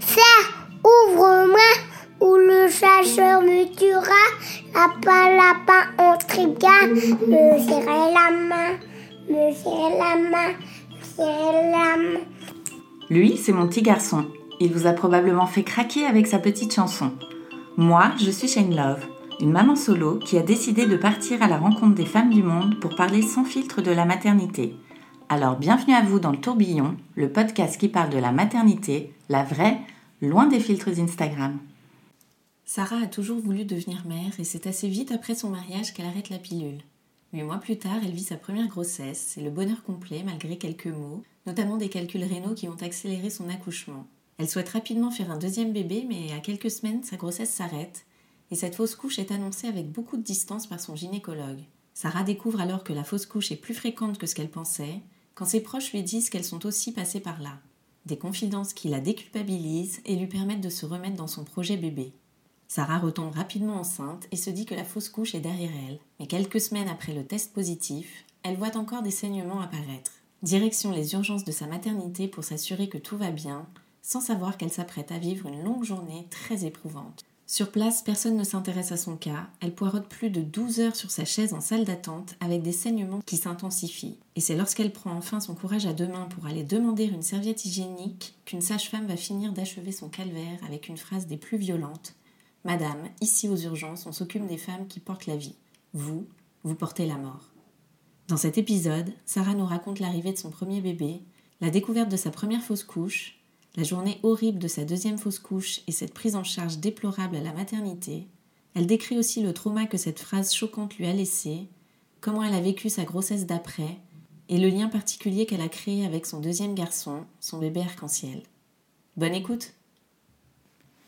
Ça, ouvre-moi, ou le chasseur me tuera. Lapin, lapin, on. Me serrer la main, me serrer la main, me serrer la main. Lui, c'est mon petit garçon. Il vous a probablement fait craquer avec sa petite chanson. Moi, je suis Shane Love, une maman solo qui a décidé de partir à la rencontre des femmes du monde pour parler sans filtre de la maternité. Alors bienvenue à vous dans le tourbillon, le podcast qui parle de la maternité, la vraie, loin des filtres Instagram. Sarah a toujours voulu devenir mère et c'est assez vite après son mariage qu'elle arrête la pilule. Huit mois plus tard, elle vit sa première grossesse et le bonheur complet malgré quelques mots, notamment des calculs rénaux qui ont accéléré son accouchement. Elle souhaite rapidement faire un deuxième bébé, mais à quelques semaines, sa grossesse s'arrête et cette fausse couche est annoncée avec beaucoup de distance par son gynécologue. Sarah découvre alors que la fausse couche est plus fréquente que ce qu'elle pensait, quand ses proches lui disent qu'elles sont aussi passées par là. Des confidences qui la déculpabilisent et lui permettent de se remettre dans son projet bébé. Sarah retombe rapidement enceinte et se dit que la fausse couche est derrière elle, mais quelques semaines après le test positif, elle voit encore des saignements apparaître. Direction les urgences de sa maternité pour s'assurer que tout va bien, sans savoir qu'elle s'apprête à vivre une longue journée très éprouvante. Sur place, personne ne s'intéresse à son cas. Elle poirote plus de 12 heures sur sa chaise en salle d'attente avec des saignements qui s'intensifient. Et c'est lorsqu'elle prend enfin son courage à deux mains pour aller demander une serviette hygiénique qu'une sage-femme va finir d'achever son calvaire avec une phrase des plus violentes. Madame, ici aux urgences, on s'occupe des femmes qui portent la vie. Vous, vous portez la mort. Dans cet épisode, Sarah nous raconte l'arrivée de son premier bébé, la découverte de sa première fausse couche, la journée horrible de sa deuxième fausse couche et cette prise en charge déplorable à la maternité, elle décrit aussi le trauma que cette phrase choquante lui a laissé, comment elle a vécu sa grossesse d'après, et le lien particulier qu'elle a créé avec son deuxième garçon, son bébé arc-en-ciel. Bonne écoute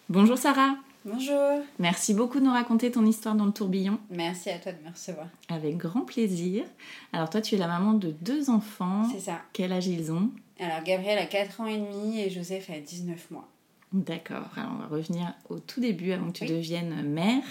Bonjour Sarah Bonjour. Merci beaucoup de nous raconter ton histoire dans le tourbillon. Merci à toi de me recevoir. Avec grand plaisir. Alors toi, tu es la maman de deux enfants. C'est ça. Quel âge ils ont? Alors Gabriel a 4 ans et demi et Joseph a 19 mois. D'accord. Alors on va revenir au tout début avant que tu Oui. deviennes mère.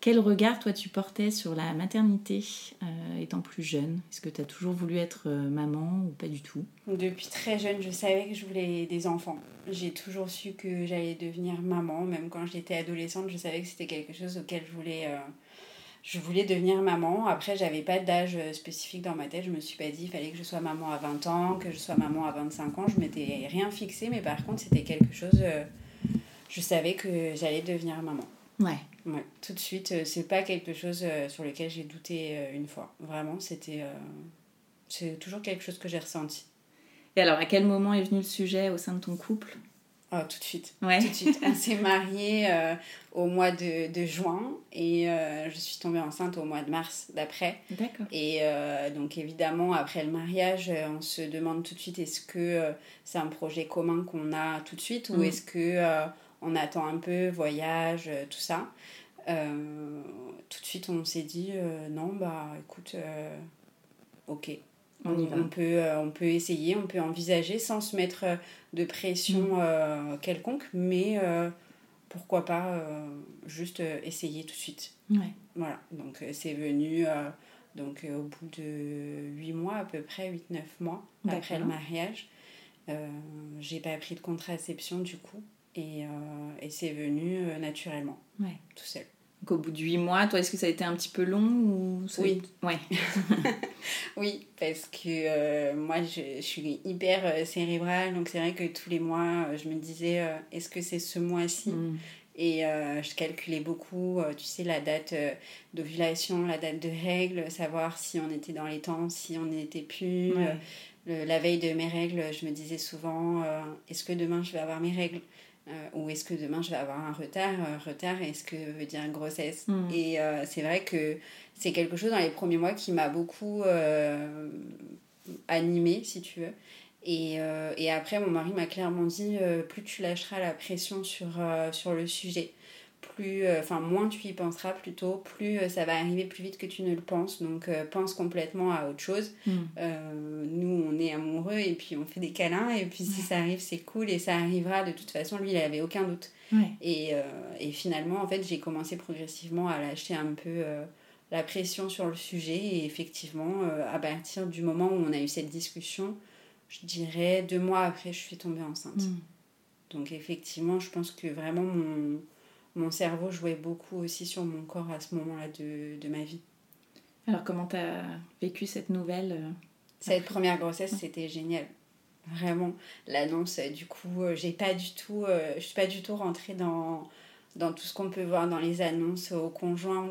Quel regard toi tu portais sur la maternité euh, étant plus jeune? Est-ce que tu as toujours voulu être euh, maman ou pas du tout? Depuis très jeune, je savais que je voulais des enfants. J'ai toujours su que j'allais devenir maman. Même quand j'étais adolescente, je savais que c'était quelque chose auquel je voulais, euh, je voulais devenir maman. Après, j'avais pas d'âge euh, spécifique dans ma tête. Je me suis pas dit il fallait que je sois maman à 20 ans, que je sois maman à 25 ans. Je m'étais rien fixé, mais par contre, c'était quelque chose. euh, je savais que j'allais devenir maman. Ouais. Ouais, tout de suite, euh, c'est pas quelque chose euh, sur lequel j'ai douté une fois. Vraiment, c'était. c'est toujours quelque chose que j'ai ressenti. Et alors à quel moment est venu le sujet au sein de ton couple? Oh, tout de suite. Ouais. Tout de suite. On s'est mariés euh, au mois de, de juin et euh, je suis tombée enceinte au mois de mars d'après. D'accord. Et euh, donc évidemment, après le mariage, on se demande tout de suite est-ce que c'est un projet commun qu'on a tout de suite ou Mm. est-ce que on attend un peu, voyage, tout ça. Tout de suite, on s'est dit non, bah écoute, ok. On y va. On peut, euh, on peut essayer, on peut envisager sans se mettre euh, de pression euh, quelconque, mais euh, pourquoi pas euh, juste essayer tout de suite. Ouais. Voilà, donc c'est venu donc, au bout de 8 mois à peu près, 8-9 mois après le mariage. J'ai pas pris de contraception du coup et, et c'est venu naturellement, Ouais. tout seul. Donc au bout de huit mois, toi, est-ce que ça a été un petit peu long ou ça a Oui. Ouais. Oui, parce que euh, moi je, je suis hyper euh, cérébrale, donc c'est vrai que tous les mois euh, je me disais est-ce que c'est ce mois-ci? Mm. Et je calculais beaucoup, tu sais, la date d'ovulation, la date de règles, savoir si on était dans les temps, si on n'était plus. Ouais. Le- la veille de mes règles, je me disais souvent, est-ce que demain je vais avoir mes règles? Euh, Ou est-ce que demain je vais avoir un retard Euh, Retard, est-ce que veut dire grossesse? Mm. Et euh, c'est vrai que c'est quelque chose dans les premiers mois qui m'a beaucoup euh, animée, si tu veux. Et, et après, mon mari m'a clairement dit plus tu lâcheras la pression sur, sur le sujet plus, euh, enfin moins tu y penseras plutôt, plus euh, ça va arriver plus vite que tu ne le penses. Donc euh, pense complètement à autre chose. Hmm. nous, on est amoureux et puis on fait des câlins et puis si ça arrive, c'est cool et ça arrivera. De toute façon, lui, il avait aucun doute. Et, et, finalement, en fait, j'ai commencé progressivement à lâcher un peu la pression sur le sujet et effectivement, à partir du moment où on a eu cette discussion, je dirais deux mois après, je suis tombée enceinte. Hmm. Donc effectivement, je pense que vraiment mon mon cerveau jouait beaucoup aussi sur mon corps à ce moment-là de, de, ma vie. Alors comment tu as vécu cette nouvelle euh, Cette première grossesse, c'était génial. Vraiment, l'annonce, du coup, euh, j'ai pas du tout, euh, je suis pas du tout rentrée dans dans tout ce qu'on peut voir dans les annonces au conjoint.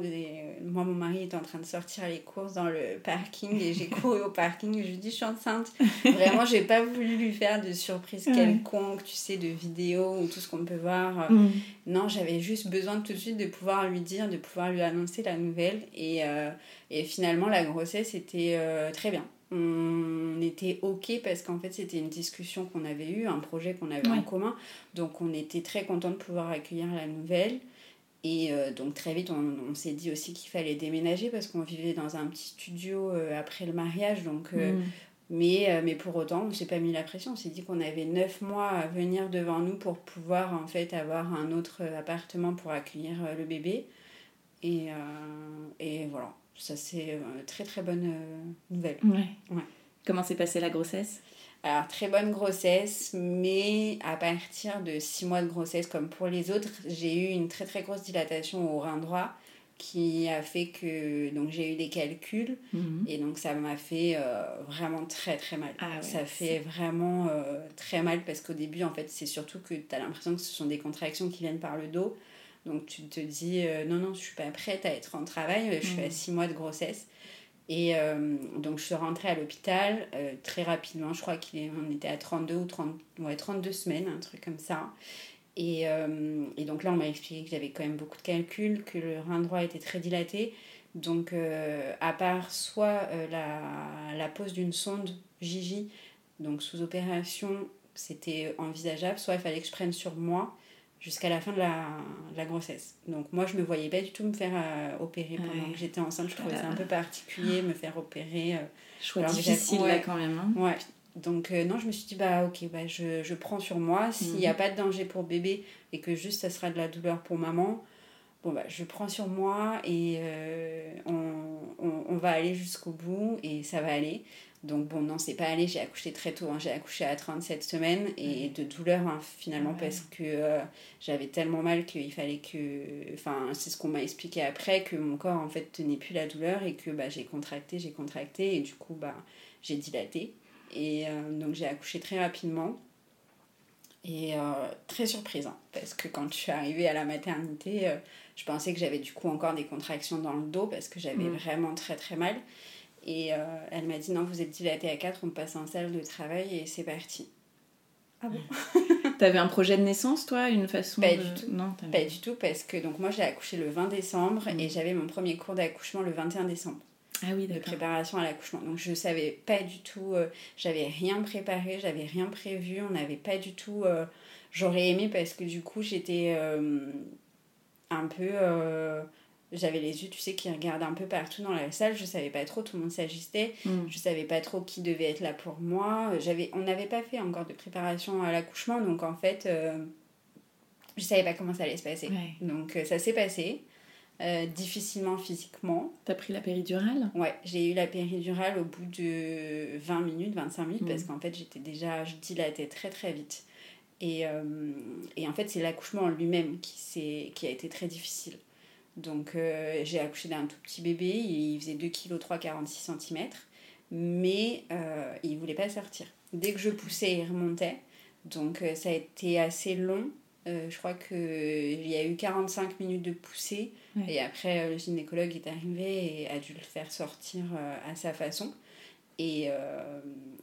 Moi, mon mari est en train de sortir les courses dans le parking et j'ai couru au parking et je lui dis Je suis enceinte. Vraiment, j'ai pas voulu lui faire de surprise quelconque, tu sais, de vidéos ou tout ce qu'on peut voir. Mm. Non, j'avais juste besoin tout de suite de pouvoir lui dire, de pouvoir lui annoncer la nouvelle. Et, euh, et finalement, la grossesse était euh, très bien on était OK parce qu'en fait, c'était une discussion qu'on avait eue, un projet qu'on avait en commun. Donc, on était très content de pouvoir accueillir la nouvelle. Et euh, donc, très vite, on, s'est dit aussi qu'il fallait déménager parce qu'on vivait dans un petit studio euh, après le mariage. Donc, euh, mm. mais, mais pour autant, on s'est pas mis la pression. On s'est dit qu'on avait neuf mois à venir devant nous pour pouvoir en fait avoir un autre appartement pour accueillir le bébé. Et, et voilà ça c'est une très très bonne euh, nouvelle. Ouais. Comment s'est passée la grossesse? Alors, très bonne grossesse, mais à partir de 6 mois de grossesse, comme pour les autres, j'ai eu une très très grosse dilatation au rein droit qui a fait que donc j'ai eu des calculs mhm. et donc ça m'a fait euh, vraiment très très mal. Ah ça fait vraiment euh, très mal parce qu'au début en fait c'est surtout que tu as l'impression que ce sont des contractions qui viennent par le dos donc tu te dis euh, non, non, je suis pas prête à être en travail, je suis à 6 mm. mois de grossesse. Et euh, donc je suis rentrée à l'hôpital euh, très rapidement, je crois qu'on était à 32 ou 30, ouais, 32 semaines, un truc comme ça. Et, et donc là, on m'a expliqué que j'avais quand même beaucoup de calculs, que le rein droit était très dilaté. Donc, à part soit la, la pose d'une sonde Gigi, donc sous opération, c'était envisageable, soit il fallait que je prenne sur moi jusqu'à la fin de la, la, grossesse. Donc moi, je me voyais pas du tout me faire euh, opérer pendant que j'étais enceinte. Je trouvais ça un peu particulier, me faire opérer. Euh, Choix difficile là quand même. Hein. Ouais. Donc euh, non, je me suis dit, bah ok, bah, je, je prends sur moi. S'il n'y a mhm. pas de danger pour bébé et que juste ça sera de la douleur pour maman, bon bah je prends sur moi et on, on, on, va aller jusqu'au bout et ça va aller. Donc bon, non, c'est pas allé, j'ai accouché très tôt, hein. j'ai accouché à 37 semaines et de douleur hein, finalement parce que euh, j'avais tellement mal qu'il fallait que... Enfin, c'est ce qu'on m'a expliqué après, que mon corps en fait tenait plus la douleur et que bah, j'ai contracté, j'ai contracté et du coup bah, j'ai dilaté. Et euh, donc j'ai accouché très rapidement et euh, très surprise hein, parce que quand je suis arrivée à la maternité, je pensais que j'avais du coup encore des contractions dans le dos parce que j'avais mm. vraiment très très mal. Et euh, elle m'a dit non, vous êtes dilatée à 4, on passe en salle de travail et c'est parti. Ah bon T'avais un projet de naissance, toi Une façon Pas du tout. Non, pas du tout, parce que donc moi j'ai accouché le 20 décembre et mm. j'avais mon premier cours d'accouchement le 21 décembre. Ah oui, d'accord. De préparation à l'accouchement. Donc je savais pas du tout, euh, j'avais rien préparé, j'avais rien prévu, on n'avait pas du tout. Euh, j'aurais aimé parce que du coup j'étais un peu j'avais les yeux, tu sais, qui regardent un peu partout dans la salle. Je savais pas trop, tout le monde s'ajustait. Je mm. Je savais pas trop qui devait être là pour moi. J'avais, on n'avait pas fait encore de préparation à l'accouchement, donc en fait, euh, je savais pas comment ça allait se passer. Donc euh, ça s'est passé. Euh, difficilement physiquement. T'as pris la péridurale? Ouais, j'ai eu la péridurale au bout de 20 minutes, 25 minutes, parce mm. qu'en fait j'étais déjà, je dilatais très très vite. Et, et en fait c'est l'accouchement en lui-même qui, qui a été très difficile. Donc euh, j'ai accouché d'un tout petit bébé, il faisait 2 kg 3, 46 cm, mais euh, il voulait pas sortir. Dès que je poussais, il remontait. Donc euh, ça a été assez long. je crois qu'il y a eu 45 minutes de poussée et après le gynécologue est arrivé et a dû le faire sortir à sa façon. Et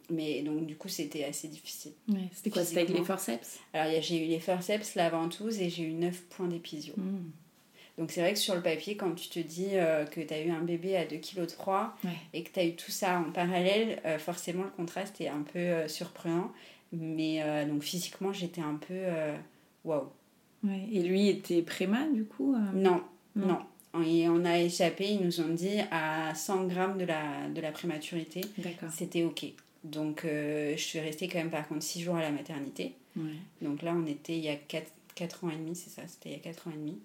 mais donc du coup c'était assez difficile. C'était quoi? C'était avec les forceps? Alors j'ai eu les forceps, la ventouse et j'ai eu 9 points d'épisio. Hmm. Donc c'est vrai que sur le papier, quand tu te dis que tu as eu un bébé à 2,3 kg et que tu as eu tout ça en parallèle, forcément le contraste est un peu surprenant. Mais donc physiquement, j'étais un peu waouh. Et lui était préma du coup Non, non. Et on a échappé, ils nous ont dit, à 100 grammes de la, de la prématurité. C'était OK. Donc, je suis restée quand même, par contre, 6 jours à la maternité. Donc là, on était il y a 4, 4 ans et demi, c'est ça, c'était il y a 4 ans et demi.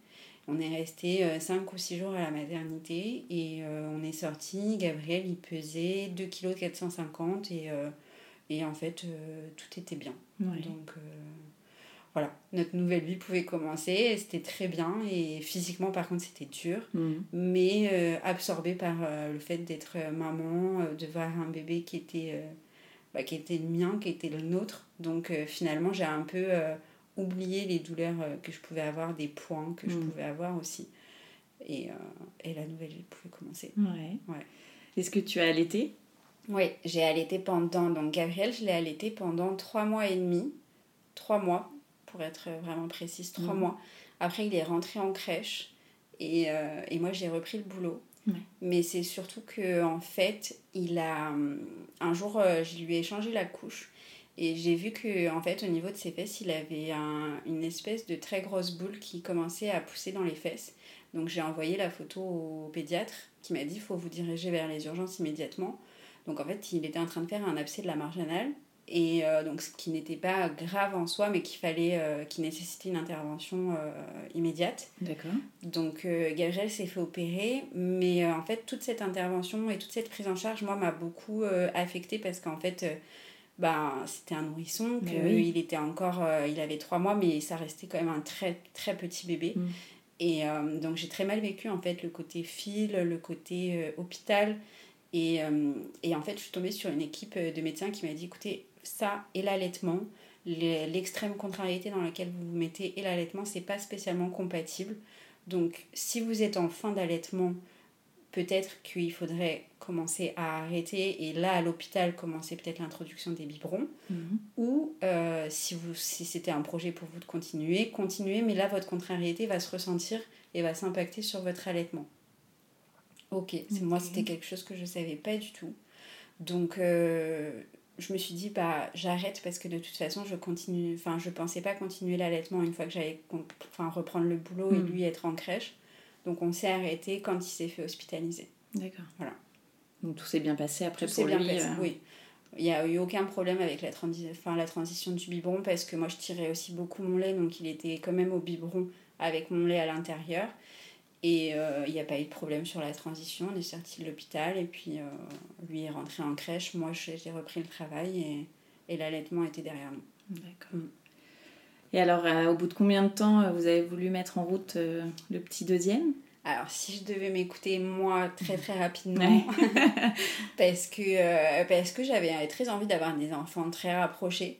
On est resté 5 ou 6 jours à la maternité et on est sorti. Gabriel, il pesait 2 kg 450 et, et en fait, tout était bien. Donc, voilà, notre nouvelle vie pouvait commencer. C'était très bien et physiquement, par contre, c'était dur, mm. mais euh, absorbé par euh, le fait d'être euh, maman, de voir un bébé qui était, bah, qui était le mien, qui était le nôtre. Donc finalement, j'ai un peu oublié les douleurs que je pouvais avoir, des points que je mm. pouvais avoir aussi. Et, et, la nouvelle vie pouvait commencer. Ouais. ouais. Est-ce que tu as allaité? Oui, j'ai allaité pendant. Donc Gabriel, je l'ai allaité pendant trois mois et demi. Trois mois pour être vraiment précise, trois mhm. mois. Après, il est rentré en crèche et, euh, et moi, j'ai repris le boulot. Mais c'est surtout que en fait, il a un jour, euh, je lui ai changé la couche et j'ai vu que en fait, au niveau de ses fesses, il avait un, une espèce de très grosse boule qui commençait à pousser dans les fesses. Donc j'ai envoyé la photo au pédiatre qui m'a dit faut vous diriger vers les urgences immédiatement. Donc en fait, il était en train de faire un abcès de la marginale et euh, donc ce qui n'était pas grave en soi mais qu'il fallait euh, qui nécessitait une intervention euh, immédiate d'accord donc Gabriel s'est fait opérer mais en fait toute cette intervention et toute cette prise en charge moi m'a beaucoup affectée parce qu'en fait ben, c'était un nourrisson il était encore il avait trois mois mais ça restait quand même un très très petit bébé mm. et donc j'ai très mal vécu en fait le côté fil le côté hôpital et, et, en fait, je suis tombée sur une équipe de médecins qui m'a dit écoutez, ça et l'allaitement, l'extrême contrariété dans laquelle vous vous mettez et l'allaitement, c'est pas spécialement compatible. Donc, si vous êtes en fin d'allaitement, peut-être qu'il faudrait commencer à arrêter et là, à l'hôpital, commencer peut-être l'introduction des biberons. Mhm. Ou euh, si, vous, si c'était un projet pour vous de continuer, continuer, mais là, votre contrariété va se ressentir et va s'impacter sur votre allaitement. Ok, moi, c'était quelque chose que je savais pas du tout. Donc, euh, je me suis dit bah j'arrête parce que de toute façon je continue enfin je pensais pas continuer l'allaitement une fois que j'allais enfin reprendre le boulot et hmm. lui être en crèche donc on s'est arrêté quand il s'est fait hospitaliser d'accord voilà donc tout s'est bien passé après tout pour lui bien passé, euh. oui il n'y a eu aucun problème avec la, enfin, la transition du biberon parce que moi je tirais aussi beaucoup mon lait donc il était quand même au biberon avec mon lait à l'intérieur et euh, il n'y a pas eu de problème sur la transition. On est sorti de l'hôpital et puis euh, lui est rentré en crèche. Moi, j'ai repris le travail et, et l'allaitement était derrière nous. D'accord. Mm. Et alors, euh, au bout de combien de temps vous avez voulu mettre en route le petit deuxième? Alors, si je devais m'écouter, moi, très très rapidement, parce que, euh, parce que j'avais très envie d'avoir des enfants très rapprochés.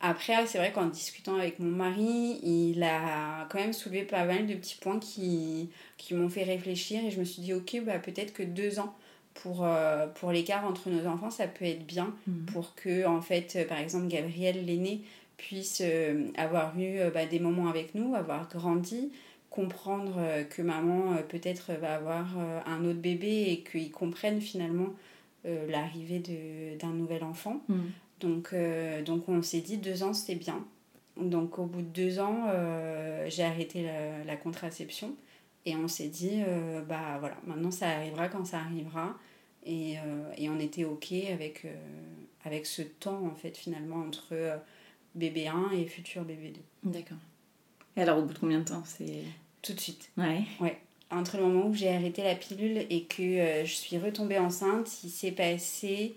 Après, c'est vrai qu'en discutant avec mon mari, il a quand même soulevé pas mal de petits points qui, qui m'ont fait réfléchir et je me suis dit, ok, bah, peut-être que deux ans pour, euh, pour l'écart entre nos enfants, ça peut être bien mhm. pour que, en fait, par exemple, Gabriel, l'aîné, puisse euh, avoir eu bah, des moments avec nous, avoir grandi, comprendre euh, que maman euh, peut-être va avoir euh, un autre bébé et qu'ils comprennent finalement l'arrivée d'un nouvel enfant. Mm. Donc, donc on s'est dit deux ans c'est bien. Donc au bout de deux ans, j'ai arrêté la, contraception et on s'est dit, bah voilà, maintenant ça arrivera quand ça arrivera. Et, et on était OK avec, avec ce temps en fait finalement entre bébé 1 et futur bébé 2. D'accord. Et alors, au bout de combien de temps c'est Tout de suite. Ouais. Ouais. Entre le moment où j'ai arrêté la pilule et que euh, je suis retombée enceinte, il s'est passé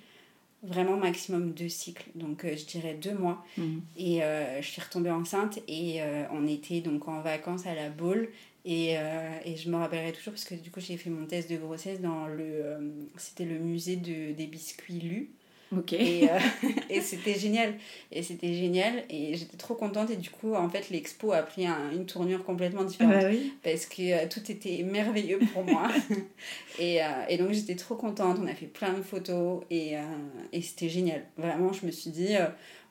vraiment maximum deux cycles, donc euh, je dirais deux mois. Mhm. Et euh, je suis retombée enceinte et on était donc en vacances à la Baule. Et, et je me rappellerai toujours parce que du coup j'ai fait mon test de grossesse dans le... C'était le musée de, des biscuits Lu. Ok. Et, euh, et c'était génial. Et c'était génial. Et j'étais trop contente. Et du coup, en fait, l'expo a pris un- une tournure complètement différente. Bah oui. Parce que euh, tout était merveilleux pour moi. et, euh, et donc, j'étais trop contente. On a fait plein de photos. Et, et c'était génial. Vraiment, je me suis dit,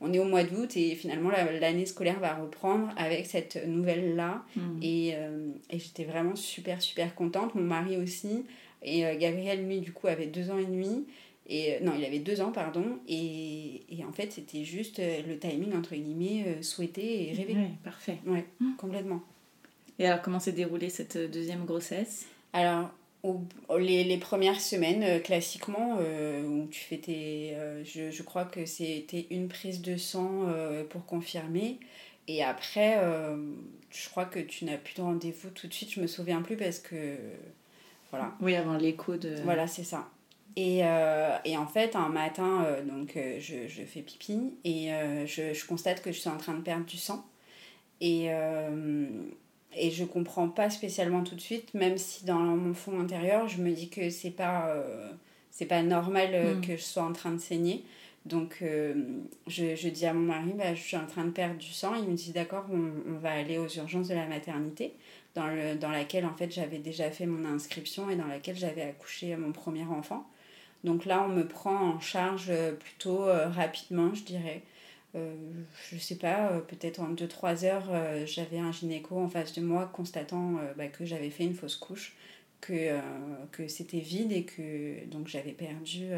on est au mois d'août. Et finalement, la- l'année scolaire va reprendre avec cette nouvelle-là. Mm. Et, et j'étais vraiment super, super contente. Mon mari aussi. Et Gabriel, lui, du coup, avait deux ans et demi. Et, euh, non, il avait deux ans, pardon. Et, et en fait, c'était juste euh, le timing, entre guillemets, euh, souhaité et rêvé. Ouais, parfait. Ouais, complètement. Et alors, comment s'est déroulée cette deuxième grossesse? Alors, au- les, les premières semaines, classiquement, euh, où tu fais tes. euh, je, je crois que c'était une prise de sang euh, pour confirmer. Et après, je crois que tu n'as plus de rendez-vous tout de suite. Je me souviens plus parce que. Voilà. Oui, avant l'écho de. Voilà, c'est ça. Et, euh, et en fait, un matin, euh, donc, euh, je, je fais pipi et je, je constate que je suis en train de perdre du sang. Et, et je comprends pas spécialement tout de suite, même si dans mon fond intérieur, je me dis que c'est pas, c'est pas normal Mm. que je sois en train de saigner. Donc, je, je dis à mon mari, bah, je suis en train de perdre du sang. Il me dit, d'accord, on, on va aller aux urgences de la maternité, dans, le, dans laquelle, en fait, j'avais déjà fait mon inscription et dans laquelle j'avais accouché mon premier enfant. Donc là, on me prend en charge euh, plutôt euh, rapidement, je dirais. Euh, je sais pas, euh, peut-être en 2-3 heures, euh, j'avais un gynéco en face de moi constatant bah, que j'avais fait une fausse couche, que, que c'était vide et que donc j'avais perdu,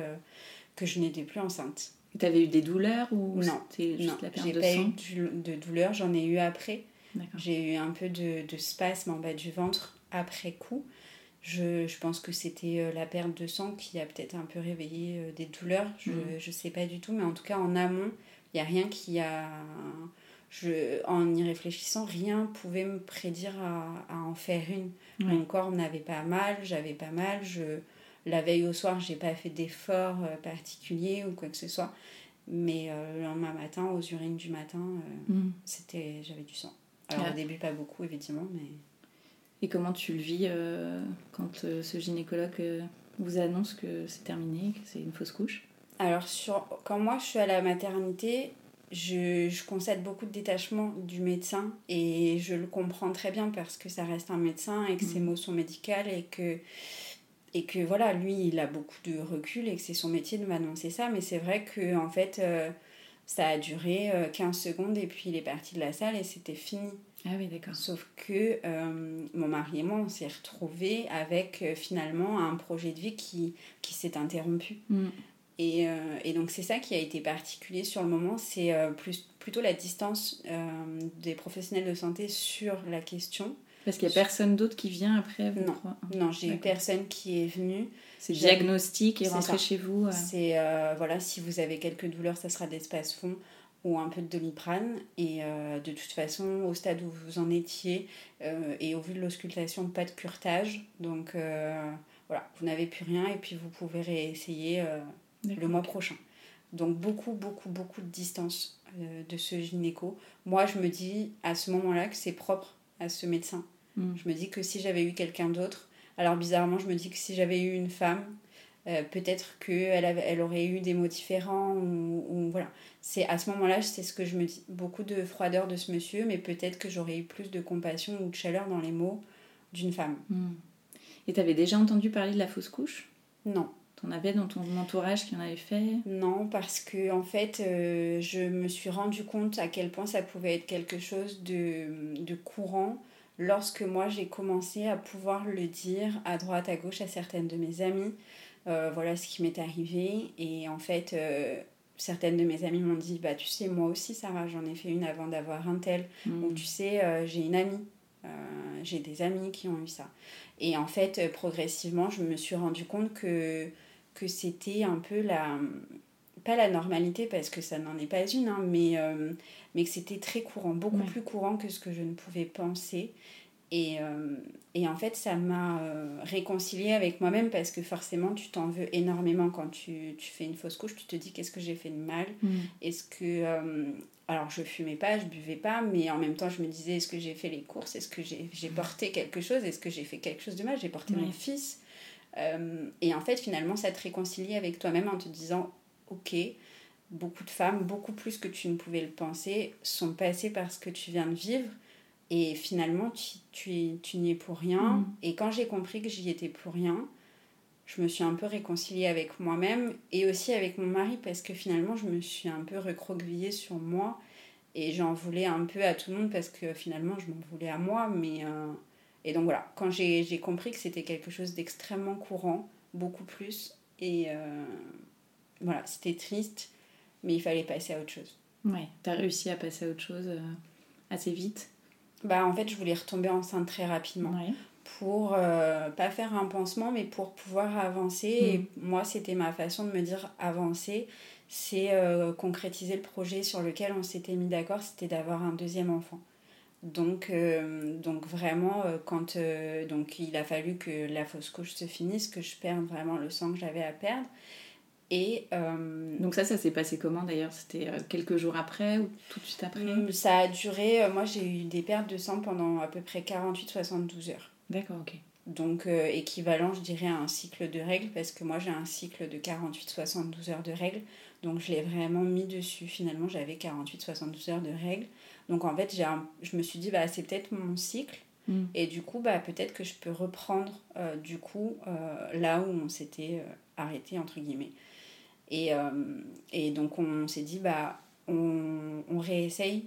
que je n'étais plus enceinte. Tu avais eu des douleurs ou Non, c'était juste Non, la perte j'ai de pas sang eu de douleur, j'en ai eu après. D'accord. J'ai eu un peu de, de spasme en bas du ventre après coup. Je, je pense que c'était euh, la perte de sang qui a peut-être un peu réveillé euh, des douleurs. Je Mhm. ne sais pas du tout, mais en tout cas en amont, il n'y a rien qui a... Je, en y réfléchissant, rien pouvait me prédire à, à en faire une. Ouais. Mon corps n'avait pas mal, j'avais pas mal. Je, la veille au soir, j'ai pas fait d'efforts euh, particuliers ou quoi que ce soit. Mais euh, le lendemain matin, aux urines du matin, euh, Mm. c'était j'avais du sang. Alors au début, pas beaucoup, évidemment, mais... Et comment tu le vis euh, quand euh, ce gynécologue euh, vous annonce que c'est terminé, que c'est une fausse couche? Alors, sur, quand moi je suis à la maternité, je, je constate beaucoup de détachement du médecin et je le comprends très bien parce que ça reste un médecin et que ses mots sont médicaux et que, et que voilà, lui il a beaucoup de recul et que c'est son métier de m'annoncer ça. Mais c'est vrai que en fait, euh, ça a duré euh, 15 secondes et puis il est parti de la salle et c'était fini. Ah oui, d'accord. Sauf que euh, mon mari et moi, on s'est retrouvés avec euh, finalement un projet de vie qui, qui s'est interrompu. Mm. Et, euh, et donc c'est ça qui a été particulier sur le moment, c'est plus, plutôt la distance des professionnels de santé sur la question. Parce qu'il n'y a personne d'autre qui vient après vous Non. Non, j'ai eu personne qui est venu. C'est diagnostic et rentrer chez vous. C'est, voilà, si vous avez quelques douleurs, ça sera d'espace fond ou un peu de doliprane. Et euh, de toute façon, au stade où vous en étiez, euh, et au vu de l'auscultation, pas de curetage. Donc euh, voilà, vous n'avez plus rien et puis vous pouvez réessayer le mois prochain. Donc beaucoup, beaucoup, beaucoup de distance de ce gynéco. Moi, je me dis à ce moment-là que c'est propre à ce médecin. Mm. Je me dis que si j'avais eu quelqu'un d'autre, alors bizarrement, je me dis que si j'avais eu une femme, euh, peut-être qu'elle elle aurait eu des mots différents ou, ou voilà. C'est à ce moment-là, c'est ce que je me dis. Beaucoup de froideur de ce monsieur, mais peut-être que j'aurais eu plus de compassion ou de chaleur dans les mots d'une femme. Mm. Et tu avais déjà entendu parler de la fausse couche? Non. T'en avais dans ton entourage qui en avait fait? Non, parce que en fait, euh, je me suis rendu compte à quel point ça pouvait être quelque chose de, de courant lorsque moi j'ai commencé à pouvoir le dire à droite, à gauche à certaines de mes amies. Euh, voilà ce qui m'est arrivé. Et en fait, euh, certaines de mes amies m'ont dit Bah, tu sais, moi aussi, Sarah, j'en ai fait une avant d'avoir un tel. Mm. Ou tu sais, euh, j'ai une amie, j'ai des amis qui ont eu ça. Et en fait, progressivement, je me suis rendu compte que, que c'était un peu la. Pas la normalité, parce que ça n'en est pas une, hein, mais, mais que c'était très courant, beaucoup Ouais. plus courant que ce que je ne pouvais penser. Et, euh, et en fait, ça m'a euh, réconciliée avec moi-même parce que forcément, tu t'en veux énormément quand tu, tu fais une fausse couche. Tu te dis qu'est-ce que j'ai fait de mal? Mm. est-ce que. euh, alors, je fumais pas, je buvais pas, mais en même temps, je me disais est-ce que j'ai fait les courses? Est-ce que j'ai j'ai porté quelque chose? Est-ce que j'ai fait quelque chose de mal? J'ai porté mon fils. Et en fait, finalement, ça te réconcilie avec toi-même en te disant ok, beaucoup de femmes, beaucoup plus que tu ne pouvais le penser, sont passées par ce que tu viens de vivre. Et finalement, tu, tu, tu n'y es pour rien. Mm. Et quand j'ai compris que j'y étais pour rien, je me suis un peu réconciliée avec moi-même et aussi avec mon mari parce que finalement, je me suis un peu recroquevillée sur moi et j'en voulais un peu à tout le monde parce que finalement, je m'en voulais à moi. Mais, euh, Et donc voilà, quand j'ai j'ai compris que c'était quelque chose d'extrêmement courant, beaucoup plus, et euh, voilà, c'était triste, mais il fallait passer à autre chose. Ouais, t'as réussi à passer à autre chose euh, assez vite. Bah, en fait, je voulais retomber enceinte très rapidement. Ouais. pour euh, pas faire un pansement mais pour pouvoir avancer et moi c'était ma façon de me dire avancer c'est euh, concrétiser le projet sur lequel on s'était mis d'accord c'était d'avoir un deuxième enfant donc, euh, donc vraiment quand donc il a fallu que la fausse couche se finisse que je perde vraiment le sang que j'avais à perdre et euh, Donc ça, ça s'est passé comment d'ailleurs? C'était euh, quelques jours après ou tout de suite après? Mm, Ça a duré, euh, moi j'ai eu des pertes de sang pendant à peu près 48-72 heures. D'accord, ok. Donc euh, équivalent, je dirais, à un cycle de règles, parce que moi j'ai un cycle de 48-72 heures de règles. Donc je l'ai vraiment mis dessus. Finalement, j'avais 48-72 heures de règles. Donc en fait, j'ai un- je me suis dit, bah, c'est peut-être mon cycle. Mm. Et du coup, bah, peut-être que je peux reprendre euh, du coup là où on s'était arrêté, entre guillemets. Et, euh, et donc on s'est dit, bah, on, on réessaye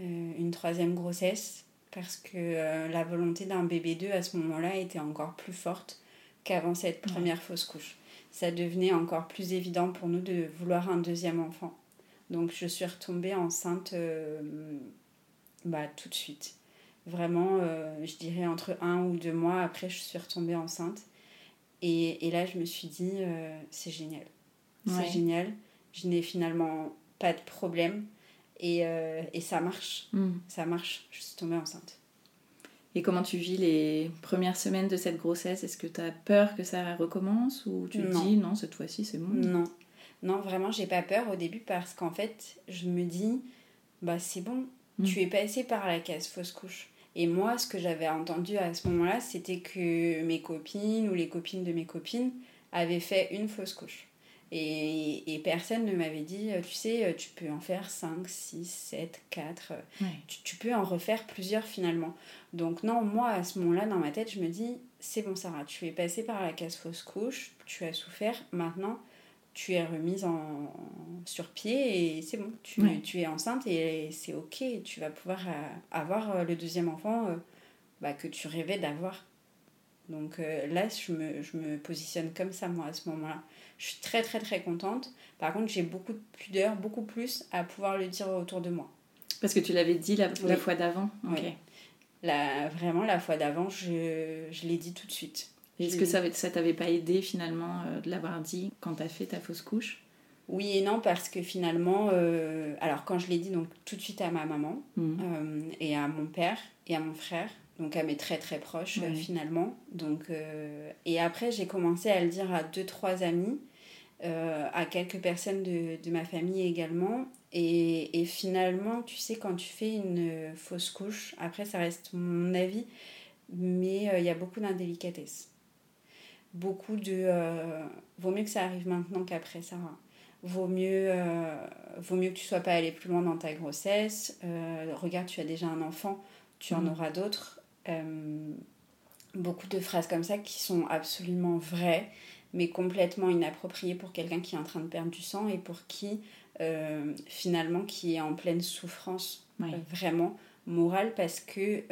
euh, une troisième grossesse parce que euh, la volonté d'un bébé 2 à ce moment-là était encore plus forte qu'avant cette Ouais. première fausse couche. Ça devenait encore plus évident pour nous de vouloir un deuxième enfant. Donc je suis retombée enceinte euh, bah, tout de suite. Vraiment, euh, je dirais entre un ou deux mois après, je suis retombée enceinte. Et, et là, je me suis dit, euh, c'est génial. Ouais. C'est génial. Je n'ai finalement pas de problème. Et, euh, et ça marche. Mm. Ça marche. Je suis tombée enceinte. Et comment tu vis les premières semaines de cette grossesse? Est-ce que tu as peur que ça recommence ou tu te Non. dis non, cette fois-ci c'est bon? Non. Non, vraiment, j'ai pas peur au début parce qu'en fait, je me dis, bah c'est bon, Mm. tu es passé par la case fausse couche. Et moi, ce que j'avais entendu à ce moment-là, c'était que mes copines ou les copines de mes copines avaient fait une fausse couche. Et, et personne ne m'avait dit, euh, tu sais, euh, tu peux en faire 5, 6, 7, 4. Ouais. tu, tu peux en refaire plusieurs finalement. Donc non, moi à ce moment-là, dans ma tête, je me dis, c'est bon Sarah, tu es passée par la case fausse couche, tu as souffert, maintenant tu es remise en, sur pied et c'est bon, tu, es enceinte et c'est ok, tu vas pouvoir euh, avoir le deuxième enfant bah, que tu rêvais d'avoir. Donc là, je me, je me positionne comme ça, moi, à ce moment-là. Je suis très, très, très contente. Par contre, j'ai beaucoup de pudeur, beaucoup plus à pouvoir le dire autour de moi. Parce que tu l'avais dit la, la Oui. fois d'avant. Oui. La, vraiment, la fois d'avant, je, je l'ai dit tout de suite. Est-ce que ça, ça t'avait pas aidé finalement euh, de l'avoir dit quand t'as fait ta fausse couche? Oui et non, parce que finalement, euh, alors quand je l'ai dit donc tout de suite à ma maman Mm. euh, et à mon père et à mon frère, donc à mes très très proches euh, finalement. Donc, euh, et après, j'ai commencé à le dire à deux, trois amis, euh, à quelques personnes de, de ma famille également. Et, et finalement, tu sais, quand tu fais une fausse couche, après, ça reste mon avis, mais euh, il y a beaucoup d'indélicatesse. Beaucoup de. vaut mieux que ça arrive maintenant qu'après, Sarah. Vaut mieux, vaut mieux que tu sois pas allé plus loin dans ta grossesse. Regarde, tu as déjà un enfant, tu en Mhm. auras d'autres. Euh, beaucoup de phrases comme ça qui sont absolument vraies, mais complètement inappropriées pour quelqu'un qui est en train de perdre du sang et pour qui, euh, finalement, qui est en pleine souffrance euh, vraiment morale parce que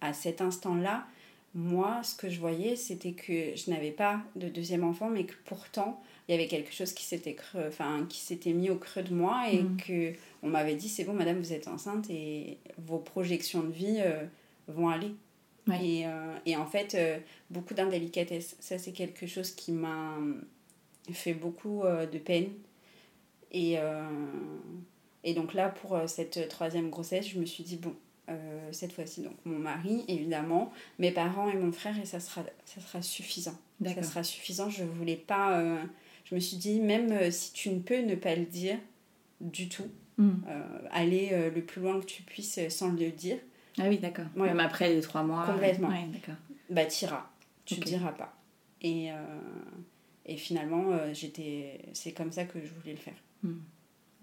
à cet instant-là, moi, ce que je voyais, c'était que je n'avais pas de deuxième enfant, mais que pourtant, il y avait quelque chose qui s'était creux- enfin, qui s'était mis au creux de moi et Mhm. que on m'avait dit c'est bon, madame, vous êtes enceinte et vos projections de vie euh, vont aller. Ouais. Et, euh, et en fait, euh, beaucoup d'indélicatesse. Ça, c'est quelque chose qui m'a fait beaucoup euh, de peine. Et, et donc là, pour cette troisième grossesse, je me suis dit, bon, cette fois-ci, donc mon mari, évidemment, mes parents et mon frère, et ça sera, ça sera suffisant. Ça sera suffisant. Je voulais pas... je me suis dit, même si tu ne peux ne pas le dire du tout, Mm. euh, aller le plus loin que tu puisses sans le dire, Ah oui, d'accord. Ouais. Même après les trois mois. Complètement. Ouais, d'accord. bah t'iras. Tu ne diras pas. Et, euh, Et finalement, j'étais, c'est comme ça que je voulais le faire. Hmm.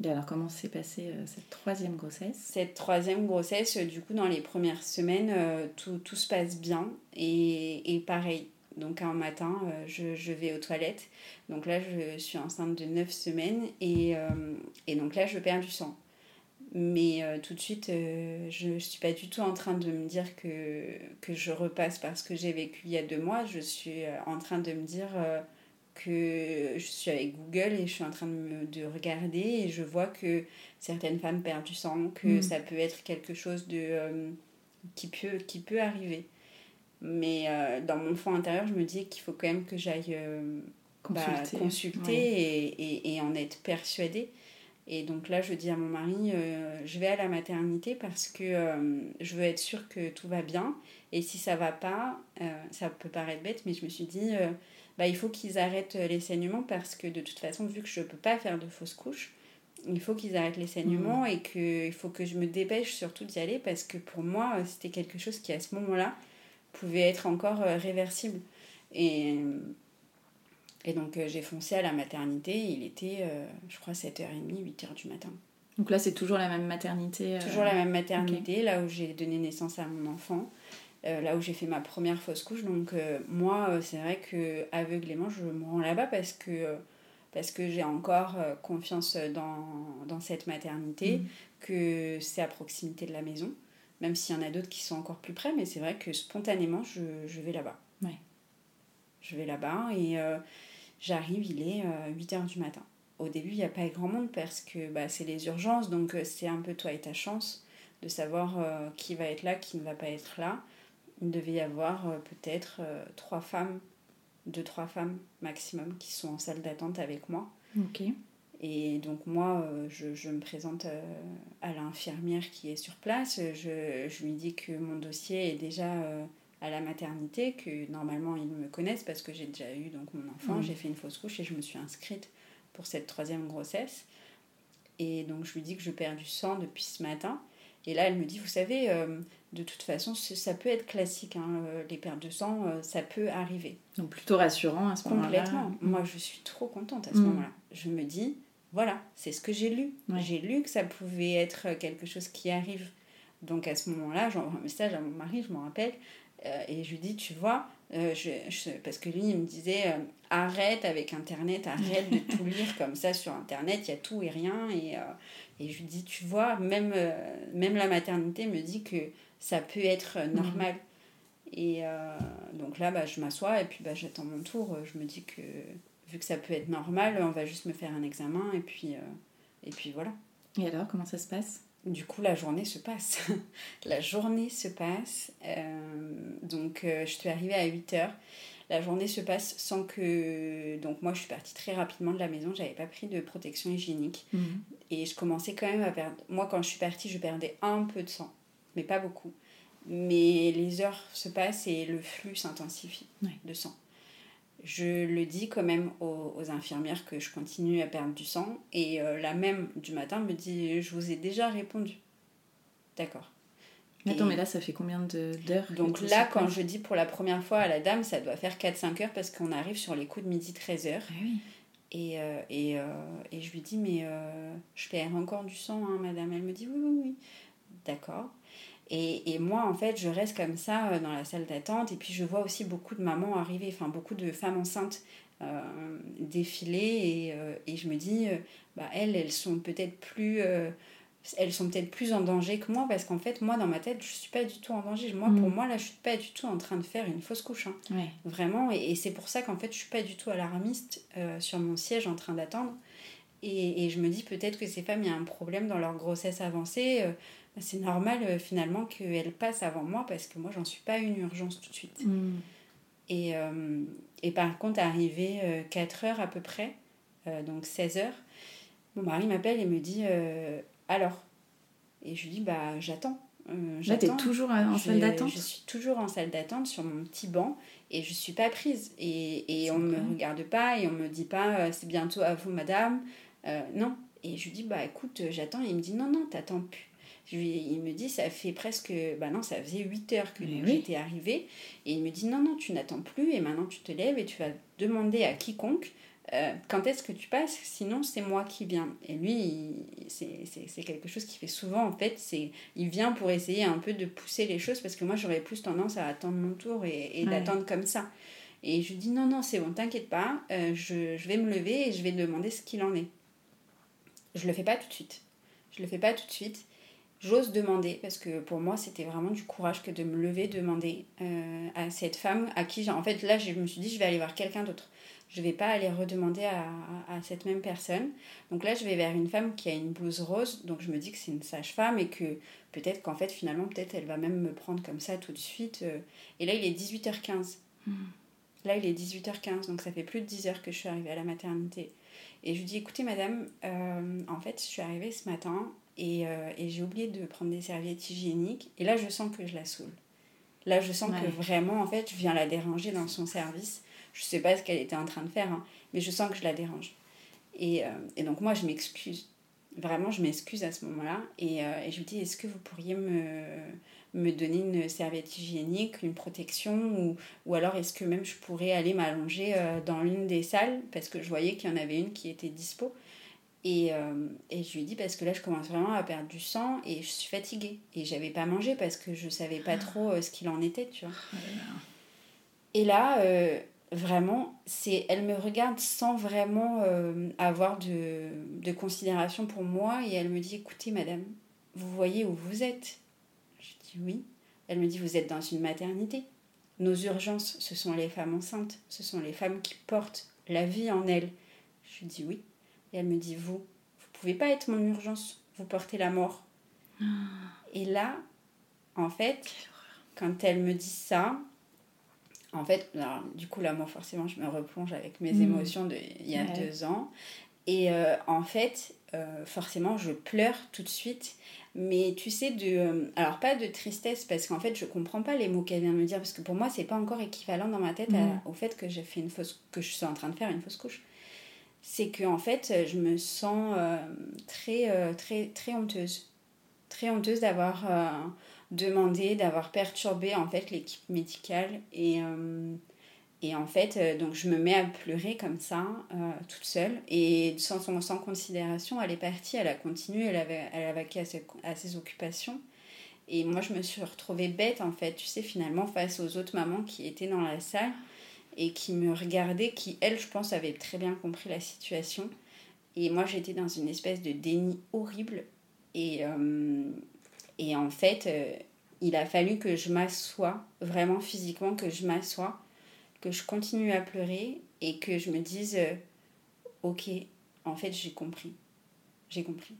Et alors, comment s'est passée cette troisième grossesse? Cette troisième grossesse, du coup, dans les premières semaines, tout, tout, se passe bien. Et, et pareil, donc un matin, je, je, vais aux toilettes. Donc là, je suis enceinte de 9 semaines. Et, et donc là, je perds du sang. Mais euh, tout de suite, euh, je ne suis pas du tout en train de me dire que, que je repasse parce que j'ai vécu il y a deux mois. Je suis euh, en train de me dire que je suis avec Google et je suis en train de, me, de regarder et je vois que certaines femmes perdent du sang, que mm. ça peut être quelque chose de, qui, peut, qui peut arriver. Mais dans mon fond intérieur, je me dis qu'il faut quand même que j'aille bah, consulter, et, et, et, en être persuadée. Et donc là, je dis à mon mari, euh, je vais à la maternité parce que euh, je veux être sûre que tout va bien. Et si ça va pas, euh, ça peut paraître bête, mais je me suis dit, bah, il faut qu'ils arrêtent les saignements parce que de toute façon, vu que je ne peux pas faire de fausses couches, il faut qu'ils arrêtent les saignements mmh. et qu'il faut que je me dépêche surtout d'y aller parce que pour moi, c'était quelque chose qui, à ce moment-là, pouvait être encore réversible. Et et donc euh, j'ai foncé à la maternité, il était, euh, je crois, 7h30, 8h du matin. Donc là, c'est toujours la même maternité euh, Toujours la même maternité, là où j'ai donné naissance à mon enfant, là où j'ai fait ma première fausse couche. Donc moi, c'est vrai que aveuglément, je me rends là-bas parce que, parce que j'ai encore confiance dans, dans, cette maternité, mm. que c'est à proximité de la maison, même s'il y en a d'autres qui sont encore plus près, mais c'est vrai que spontanément, je, je vais là-bas. Ouais. Je vais là-bas et J'arrive, il est 8h euh, du matin. Au début, il n'y a pas grand monde parce que bah, c'est les urgences, donc euh, c'est un peu toi et ta chance de savoir euh, qui va être là, qui ne va pas être là. Il devait y avoir peut-être trois femmes, deux, trois femmes maximum qui sont en salle d'attente avec moi. Ok. Et donc moi, je, je me présente à l'infirmière qui est sur place. Je, je, lui dis que mon dossier est déjà à la maternité, que normalement ils me connaissent parce que j'ai déjà eu donc mon enfant, j'ai fait une fausse couche et je me suis inscrite pour cette troisième grossesse. Et donc je lui dis que je perds du sang depuis ce matin. Et là, elle me dit, vous savez, euh, de toute façon, ça peut être classique, hein, euh, les pertes de sang, euh, ça peut arriver. Donc plutôt rassurant à ce moment-là. Complètement. Mm. Moi, je suis trop contente à ce mm. moment-là. Je me dis, voilà, c'est ce que j'ai lu. J'ai lu que ça pouvait être quelque chose qui arrive. Donc à ce moment-là, j'envoie un message à mon mari, je m'en rappelle, et je lui dis, tu vois, euh, je, parce que lui, il me disait, euh, arrête avec Internet, arrête de tout lire comme ça sur Internet, il y a tout et rien. Et, et je lui dis, tu vois, même, même la maternité me dit que ça peut être normal. Et donc là, bah, je m'assois et puis bah, j'attends mon tour. Je me dis que vu que ça peut être normal, on va juste me faire un examen et puis, et puis voilà. Et alors, comment ça se passe? Du coup, la journée se passe. la journée se passe. Euh, donc, euh, je suis arrivée à 8 heures. La journée se passe sans que. Donc, moi, je suis partie très rapidement de la maison. J'avais pas pris de protection hygiénique. Mhm. Et je commençais quand même à perdre. Moi, quand je suis partie, je perdais un peu de sang, mais pas beaucoup. Mais les heures se passent et le flux s'intensifie de sang je le dis quand même aux, infirmières que je continue à perdre du sang. Et euh, la même du matin me dit Je vous ai déjà répondu. D'accord. Attends, mais là, ça fait combien d'heures Donc là, quand je dis pour la première fois à la dame, ça doit faire 4-5 heures parce qu'on arrive sur les coups de midi 13 heures. Ah oui. Et, euh, et, euh, et, je lui dis Mais je perds encore du sang, hein, madame. Elle me dit Oui, oui, oui. D'accord. Et, et, moi, en fait, je reste comme ça euh, dans la salle d'attente. Et puis, je vois aussi beaucoup de mamans arriver, enfin, beaucoup de femmes enceintes euh, défiler. Et, euh, et, je me dis, bah, elles, elles sont peut-être plus. elles sont peut-être plus en danger que moi parce qu'en fait, moi, dans ma tête, je suis pas du tout en danger. Moi, pour mm. moi, là, je suis pas du tout en train de faire une fausse couche. Hein. Vraiment. Et, et c'est pour ça qu'en fait, je suis pas du tout alarmiste sur mon siège en train d'attendre. Et, et, je me dis peut-être que ces femmes, il y a un problème dans leur grossesse avancée c'est normal euh, finalement qu'elle passe avant moi parce que moi j'en suis pas une urgence tout de suite. Mm. Et, euh, et, par contre, arrivé 4 euh, heures à peu près, donc 16 heures, mon mari m'appelle et me dit Alors? Et je lui dis Bah j'attends. Là, toujours en salle d'attente? Je suis toujours en salle d'attente sur mon petit banc et je suis pas prise. Et, et on me regarde pas et on me dit pas C'est bientôt à vous, madame. non. Et je lui dis Bah écoute, j'attends. Et il me dit Non, non, t'attends plus il me dit, ça fait presque. Bah non, ça faisait 8 heures que j'étais arrivée. Et il me dit, non, non, tu n'attends plus et maintenant tu te lèves et tu vas demander à quiconque euh, quand est-ce que tu passes Sinon, c'est moi qui viens. Et lui, c'est quelque chose qu'il fait souvent, en fait. c'est Il vient pour essayer un peu de pousser les choses parce que moi, j'aurais plus tendance à attendre mon tour et, d'attendre comme ça. Et je lui dis, non, non, c'est bon, t'inquiète pas, euh, je, je, vais me lever et je vais demander ce qu'il en est. Je le fais pas tout de suite. Je le fais pas tout de suite. J'ose demander parce que pour moi c'était vraiment du courage que de me lever demander euh, à cette femme à qui en fait là je me suis dit je vais aller voir quelqu'un d'autre je vais pas aller redemander à, à, cette même personne. Donc là, je vais vers une femme qui a une blouse rose, donc je me dis que c'est une sage-femme et que peut-être qu'en fait, finalement, peut-être elle va même me prendre comme ça tout de suite. Euh. Et là, il est 18h15. Hmm. Là, il est 18h15, donc ça fait plus de 10 heures que je suis arrivée à la maternité. Et je lui dis, écoutez, madame, euh, en fait, je suis arrivée ce matin et, euh, et j'ai oublié de prendre des serviettes hygiéniques. Et là, je sens que je la saoule. Là, je sens que vraiment, en fait, je viens la déranger dans son service. Je sais pas ce qu'elle était en train de faire, hein, mais je sens que je la dérange. Et, euh, et donc moi, je m'excuse. Vraiment, je m'excuse à ce moment-là. Et, euh, et, je lui dis, est-ce que vous pourriez me, me donner une serviette hygiénique, une protection ou, ou alors est-ce que même je pourrais aller m'allonger dans l'une des salles? Parce que je voyais qu'il y en avait une qui était dispo. Et, et, je lui ai dit parce que là je commence vraiment à perdre du sang et je suis fatiguée. Et j'avais pas mangé parce que je savais pas trop ce qu'il en était, tu vois. Oh et là, vraiment, c'est elle me regarde sans vraiment euh, avoir de, de, considération pour moi et elle me dit écoutez madame, vous voyez où vous êtes? Je dis oui. Elle me dit vous êtes dans une maternité. Nos urgences, ce sont les femmes enceintes, ce sont les femmes qui portent la vie en elles. Je dis oui. Et elle me dit vous, vous pouvez pas être mon urgence, vous portez la mort. Ah. Et là, en fait, quand elle me dit ça, en fait, du coup, là, moi, forcément, je me replonge avec mes mm. émotions de il y a deux ans. Et euh, en fait, euh, forcément, je pleure tout de suite. Mais tu sais, de. Euh, alors, pas de tristesse, parce qu'en fait, je comprends pas les mots qu'elle vient de me dire, parce que pour moi, c'est pas encore équivalent dans ma tête mm. au fait que j'ai fait une fausse. que je suis en train de faire une fausse couche. C'est que, en fait, je me sens très, très, très honteuse. Très honteuse d'avoir demandé, d'avoir perturbé en fait l'équipe médicale et, euh, et en fait euh, donc je me mets à pleurer comme ça euh, toute seule et sans, sans considération elle est partie elle a continué elle avait elle à à ses occupations et moi je me suis retrouvée bête en fait tu sais finalement face aux autres mamans qui étaient dans la salle et qui me regardaient qui elles je pense avaient très bien compris la situation et moi j'étais dans une espèce de déni horrible et et en fait, euh, il a fallu que je m'assoie, vraiment physiquement, que je m'assoie, que je continue à pleurer et que je me dise, euh, ok, en fait, j'ai compris. J'ai compris.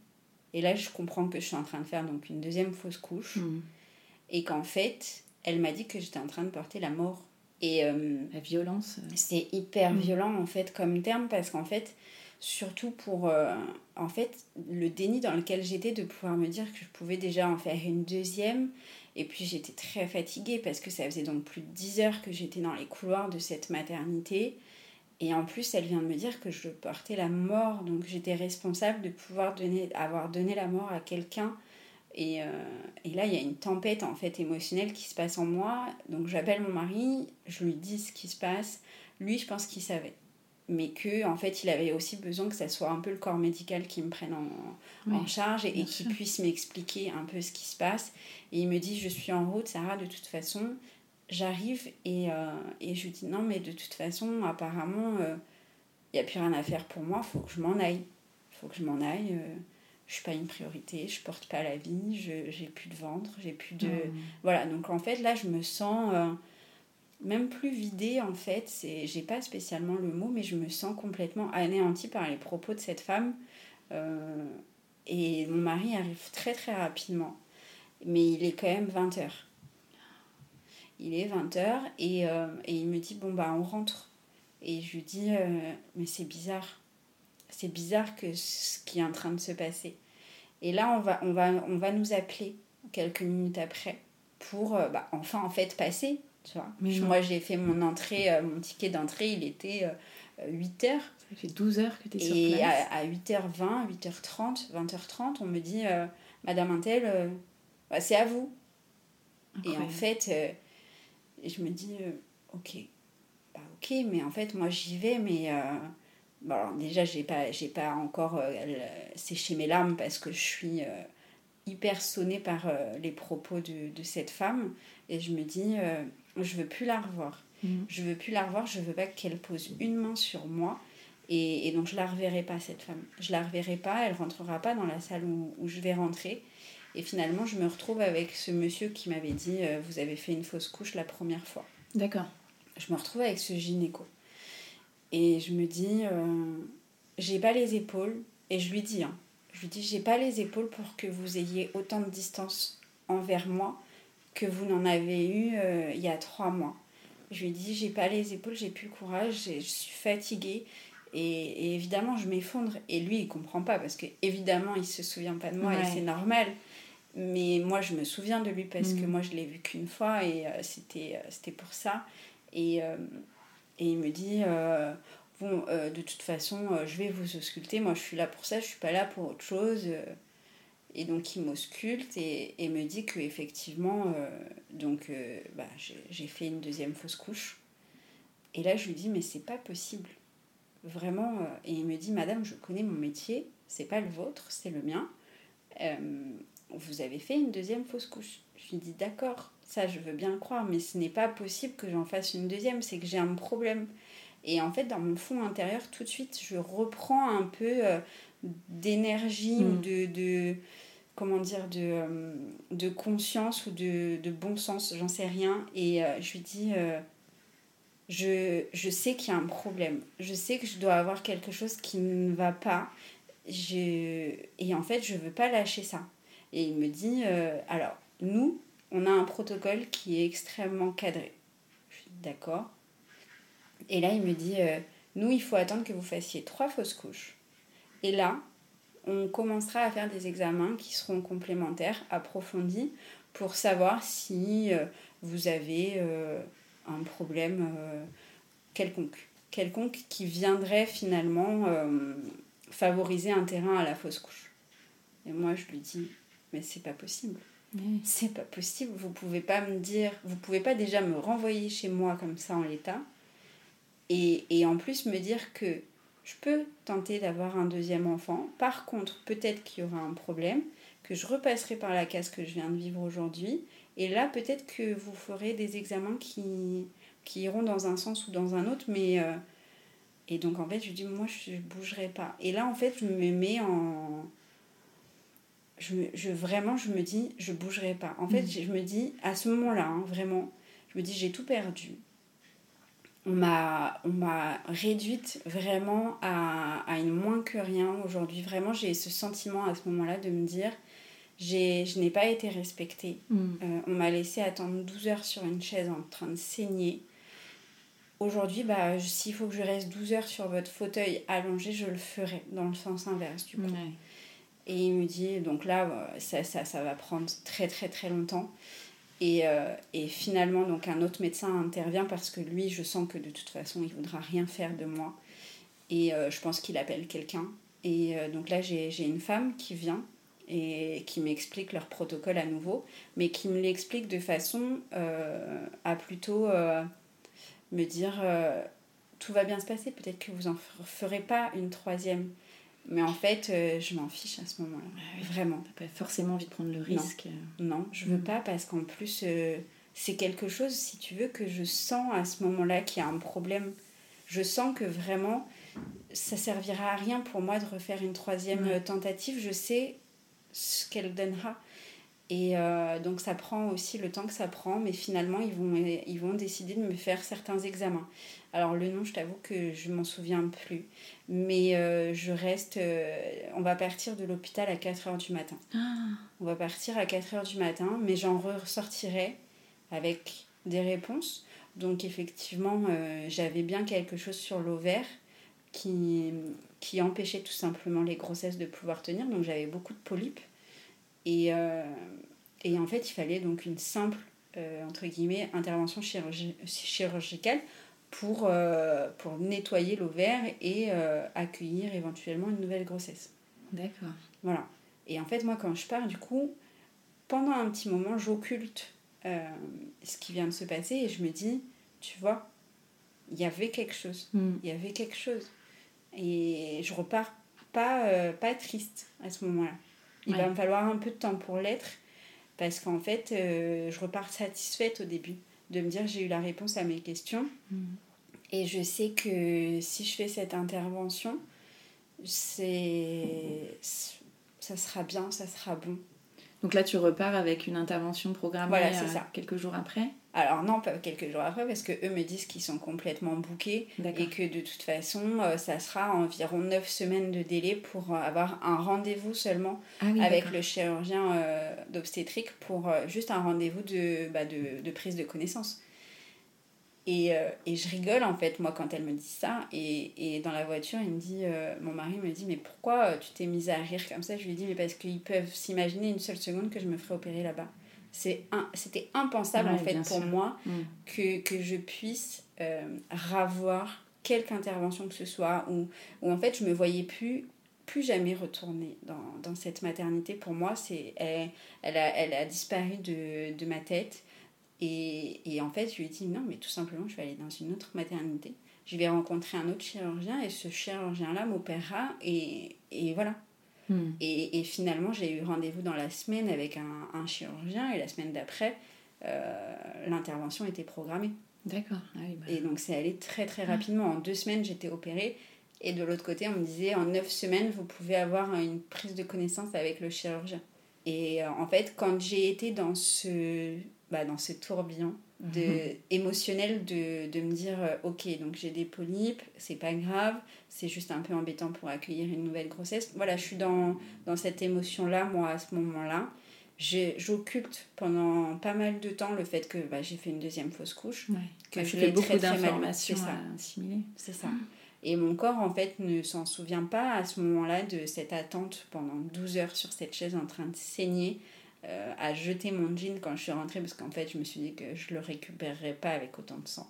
Et là, je comprends que je suis en train de faire donc une deuxième fausse couche. Hmm. Et qu'en fait, elle m'a dit que j'étais en train de porter la mort. Et euh, la violence. C'est hyper hmm. violent en fait comme terme parce qu'en fait, surtout pour euh, en fait le déni dans lequel j'étais de pouvoir me dire que je pouvais déjà en faire une deuxième et puis j'étais très fatiguée parce que ça faisait donc plus de 10 heures que j'étais dans les couloirs de cette maternité et en plus elle vient de me dire que je portais la mort donc j'étais responsable de pouvoir donner avoir donné la mort à quelqu'un et, euh, et, là il y a une tempête en fait émotionnelle qui se passe en moi. Donc j'appelle mon mari je lui dis ce qui se passe. Lui je pense qu'il savait. Mais que en fait il avait aussi besoin que ça soit un peu le corps médical qui me prenne en, en charge et, et qui puisse m'expliquer un peu ce qui se passe. Et il me dit je suis en route Sarah de toute façon. J'arrive et, euh, et je lui dis non mais de toute façon apparemment il euh, n'y a plus rien à faire pour moi. Faut que je m'en aille. Faut que je m'en aille euh, je suis pas une priorité je porte pas la vie je j'ai plus de ventre j'ai plus de mmh. voilà donc en fait là je me sens même plus vidée en fait, c'est j'ai pas spécialement le mot, mais je me sens complètement anéantie par les propos de cette femme. Euh, et mon mari arrive très très rapidement, mais il est quand même 20h. Il est 20h et, euh, et, il me dit Bon, bah on rentre. Et je lui dis euh, Mais c'est bizarre. C'est bizarre que ce qui est en train de se passer. Et là, on va, on va, on va nous appeler quelques minutes après pour bah, enfin en fait passer tu vois. Moi, j'ai fait mon entrée, euh, mon ticket d'entrée, il était 8 euh, heures. Ça fait 12 heures que tu es sur place. Et à, 8h20, 8h30, 20h30, on me dit euh, Madame Intel, bah, c'est à vous. Et en fait, je me dis, ok, bah, ok, mais en fait, moi j'y vais, mais bon, déjà, j'ai pas, j'ai pas encore séché mes larmes parce que je suis hyper sonnée par les propos de, de, cette femme. Et je me dis, je veux plus la revoir. Mhm. Je veux plus la revoir, je veux pas qu'elle pose une main sur moi. Et, et, donc je la reverrai pas, cette femme. Je la reverrai pas, elle rentrera pas dans la salle où, où je vais rentrer. Et finalement, je me retrouve avec ce monsieur qui m'avait dit euh, Vous avez fait une fausse couche la première fois. D'accord. Je me retrouve avec ce gynéco. Et je me dis euh, J'ai pas les épaules. Et je lui dis hein, Je lui dis J'ai pas les épaules pour que vous ayez autant de distance envers moi que vous n'en avez eu euh, il y a trois mois. Je lui dis J'ai pas les épaules, j'ai plus le courage, je suis fatiguée. Et, évidemment, je m'effondre. Et lui, il comprend pas parce que évidemment, il se souvient pas de moi et c'est normal. Mais moi, je me souviens de lui parce que mm. moi, je l'ai vu qu'une fois et euh, c'était, euh, c'était pour ça. Et, et il me dit Bon, de toute façon, je vais vous ausculter. Moi, je suis là pour ça, je suis pas là pour autre chose. Et donc, il m'ausculte et, et me dit qu'effectivement, donc, bah, j'ai fait une deuxième fausse couche. Et là, je lui dis Mais c'est pas possible vraiment. Euh, et il me dit Madame, je connais mon métier, c'est pas le vôtre, c'est le mien. Euh, vous avez fait une deuxième fausse couche. Je lui dis D'accord, ça je veux bien le croire, mais ce n'est pas possible que j'en fasse une deuxième, c'est que j'ai un problème. Et en fait, dans mon fond intérieur, tout de suite, je reprends un peu euh, d'énergie ou mm. de, de, comment dire, de, de conscience ou de, de bon sens, j'en sais rien. Et je lui dis je, je sais qu'il y a un problème. Je sais que je dois avoir quelque chose qui ne va pas. Je... Et en fait, je ne veux pas lâcher ça. Et il me dit, euh, alors, nous, on a un protocole qui est extrêmement cadré. Je suis d'accord. Et là, il me dit, euh, nous, il faut attendre que vous fassiez trois fausses couches. Et là, on commencera à faire des examens qui seront complémentaires, approfondis, pour savoir si euh, vous avez un problème quelconque. Quelconque qui viendrait finalement favoriser un terrain à la fausse couche. Et moi, je lui dis, mais c'est pas possible. C'est pas possible. Vous pouvez pas me dire, vous pouvez pas déjà me renvoyer chez moi comme ça en l'état. Et, et en plus me dire que je peux tenter d'avoir un deuxième enfant. Par contre, peut-être qu'il y aura un problème, que je repasserai par la case que je viens de vivre aujourd'hui et là, peut-être que vous ferez des examens qui, qui iront dans un sens ou dans un autre, mais... Euh, et donc, en fait, je dis, moi, je ne bougerai pas. Et là, en fait, je me mets en... Je, je vraiment, je me dis, je bougerai pas. En fait, mm. je me dis, à ce moment-là, hein, vraiment, je me dis, j'ai tout perdu. On m'a, on m'a réduite vraiment à, à une moins que rien aujourd'hui. Vraiment, j'ai ce sentiment à ce moment-là de me dire, je n'ai pas été respectée. Mm. Euh, on m'a laissé attendre 12 heures sur une chaise en train de saigner. Aujourd'hui, bah, s'il faut que je reste 12 heures sur votre fauteuil allongé, je le ferai dans le sens inverse du coup. Et il me dit, donc là, euh, ça, ça, va prendre très très très longtemps. Et, euh, et, finalement, donc un autre médecin intervient parce que lui, je sens que de toute façon, il voudra rien faire de moi. Et je pense qu'il appelle quelqu'un. Et donc là, j'ai une femme qui vient et qui m'expliquent leur protocole à nouveau, mais qui me l'expliquent de façon euh, à plutôt euh, me dire euh, tout va bien se passer, peut-être que vous en ferez pas une troisième. Mais en fait, je m'en fiche à ce moment-là. Ah Vraiment. T'as pas forcément envie de prendre le risque. Non, je veux pas parce qu'en plus, c'est quelque chose, si tu veux, que je sens à ce moment-là qu'il y a un problème. Je sens que vraiment, ça servira à rien pour moi de refaire une troisième tentative. Je sais ce qu'elle donnera. Et euh, donc ça prend aussi le temps que ça prend, mais finalement ils vont, ils vont décider de me faire certains examens. Alors le nom, je t'avoue que je m'en souviens plus, mais euh, je reste... Euh, on va partir de l'hôpital à 4h du matin. Ah. On va partir à 4h du matin, mais j'en ressortirai avec des réponses. Donc effectivement, j'avais bien quelque chose sur l'ovaire qui, qui empêchait tout simplement les grossesses de pouvoir tenir. Donc j'avais beaucoup de polypes. Et, euh, et en fait, il fallait donc une simple, euh, entre guillemets, intervention chirurgicale pour, euh, pour nettoyer l'ovaire et accueillir éventuellement une nouvelle grossesse. D'accord. Voilà. Et en fait, moi, quand je pars, du coup, pendant un petit moment, j'occulte euh, ce qui vient de se passer et je me dis, tu vois, il y avait quelque chose. Mm. Il y avait quelque chose. Et je repars pas, pas triste à ce moment-là. Il va me falloir un peu de temps pour l'être parce qu'en fait, euh, je repars satisfaite au début de me dire j'ai eu la réponse à mes questions. Mm. Et je sais que si je fais cette intervention, c'est ça sera bien, ça sera bon. Donc là, tu repars avec une intervention programmée Voilà, euh, ça. quelques jours après? Alors non, pas quelques jours après, parce que eux me disent qu'ils sont complètement bookés et que de toute façon, euh, ça sera environ 9 semaines de délai pour euh, avoir un rendez-vous seulement Ah oui, avec le chirurgien euh, d'obstétrique pour juste un rendez-vous de, bah, de, de prise de connaissance. Et, et je rigole en fait, moi, quand elle me dit ça. Et, et dans la voiture, il me dit, mon mari me dit, mais pourquoi tu t'es mise à rire comme ça? Je lui dis, mais parce qu'ils peuvent s'imaginer une seule seconde que je me ferais opérer là-bas. C'était impensable Ouais, en fait pour sûr. moi Mm. que, que je puisse euh, ravoir quelque intervention que ce soit, ou où en fait je me voyais plus plus jamais retourner dans, dans cette maternité. Pour moi, c'est elle, elle, a, elle a disparu de, de ma tête. Et, et en fait, je lui ai dit non, mais tout simplement, je vais aller dans une autre maternité. Je vais rencontrer un autre chirurgien et ce chirurgien-là m'opérera. Et, et voilà. Mm. Et, et finalement, j'ai eu rendez-vous dans la semaine avec un, un chirurgien. Et la semaine d'après, euh, l'intervention était programmée. D'accord. Ah oui, bah. Et donc, c'est allé très très rapidement. En deux semaines, j'étais opérée. Et de l'autre côté, on me disait en neuf semaines, vous pouvez avoir une prise de connaissance avec le chirurgien. Et euh, en fait, quand j'ai été dans ce, bah, dans ce tourbillon de, émotionnel de, de me dire euh, Ok, donc j'ai des polypes, c'est pas grave, c'est juste un peu embêtant pour accueillir une nouvelle grossesse. Voilà, je suis dans, dans cette émotion-là, moi, à ce moment-là. J'ai- J'occulte pendant pas mal de temps le fait que bah, j'ai fait une deuxième fausse couche Ouais. que Bah, je fais beaucoup très, très mal- d'informations c'est ça. Et mon corps, en fait, ne s'en souvient pas à ce moment-là de cette attente pendant 12 heures sur cette chaise en train de saigner, euh, à jeter mon jean quand je suis rentrée, parce qu'en fait, je me suis dit que je le récupérerais pas avec autant de sang.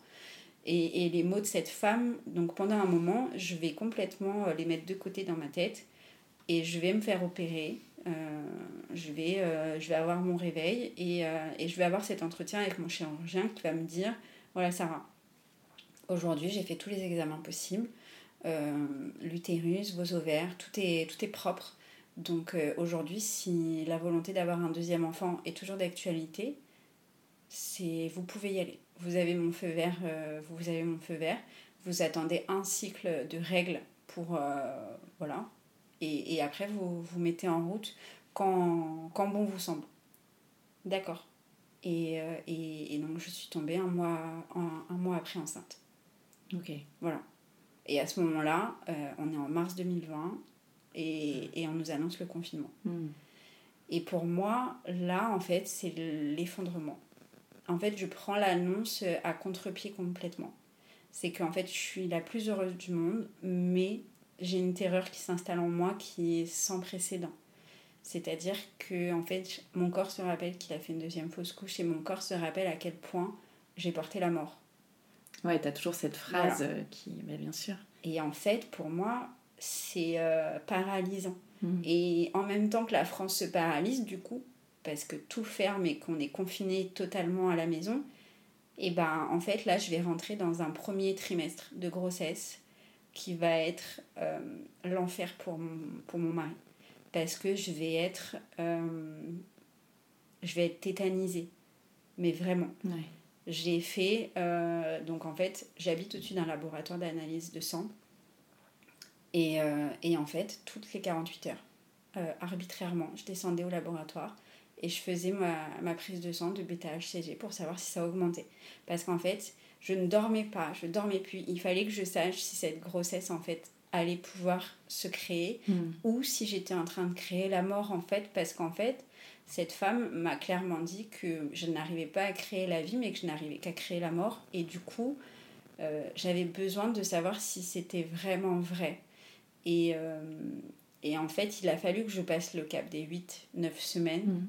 Et, les mots de cette femme, donc pendant un moment, je vais complètement euh, les mettre de côté dans ma tête et je vais me faire opérer. Euh, je, vais, je vais avoir mon réveil et, et je vais avoir cet entretien avec mon chirurgien qui va me dire voilà, Sarah, aujourd'hui j'ai fait tous les examens possibles. L'utérus, vos ovaires, tout est, tout est propre. Donc euh, aujourd'hui, si la volonté d'avoir un deuxième enfant est toujours d'actualité, c'est vous pouvez y aller. Vous avez mon feu vert, euh, vous avez mon feu vert. Vous attendez un cycle de règles pour euh, voilà, et, et après vous vous mettez en route quand, quand bon vous semble. D'accord. Et, et, et donc je suis tombée un mois, un, un mois après enceinte. Ok. Voilà. Et à ce moment-là, on est en mars 2020 et, et on nous annonce le confinement. Mm. Et pour moi, là, en fait, c'est l'effondrement. En fait, je prends l'annonce à contre-pied complètement. C'est qu'en fait, je suis la plus heureuse du monde, mais j'ai une terreur qui s'installe en moi qui est sans précédent. C'est-à-dire que, en fait, mon corps se rappelle qu'il a fait une deuxième fausse couche et mon corps se rappelle à quel point j'ai porté la mort. Ouais, t'as toujours cette phrase qui. Mais bien sûr. Et en fait, pour moi, c'est euh, paralysant. Mm. Et en même temps que la France se paralyse, du coup, parce que tout ferme et qu'on est confiné totalement à la maison, et ben en fait, là, je vais rentrer dans un premier trimestre de grossesse qui va être euh, l'enfer pour mon, pour mon mari. Parce que je vais être. euh, je vais être tétanisée. Mais vraiment. Ouais. J'ai fait, donc en fait, j'habite au-dessus d'un laboratoire d'analyse de sang. Et, euh, et en fait, toutes les 48 heures, euh, arbitrairement, je descendais au laboratoire et je faisais ma, ma prise de sang de bêta-HCG pour savoir si ça augmentait. Parce qu'en fait, je ne dormais pas, je dormais plus. Il fallait que je sache si cette grossesse, en fait, allait pouvoir se créer Mm. ou si j'étais en train de créer la mort en fait parce qu'en fait cette femme m'a clairement dit que je n'arrivais pas à créer la vie mais que je n'arrivais qu'à créer la mort et du coup euh, j'avais besoin de savoir si c'était vraiment vrai et, euh, et en fait il a fallu que je passe le cap des 8-9 semaines Mm.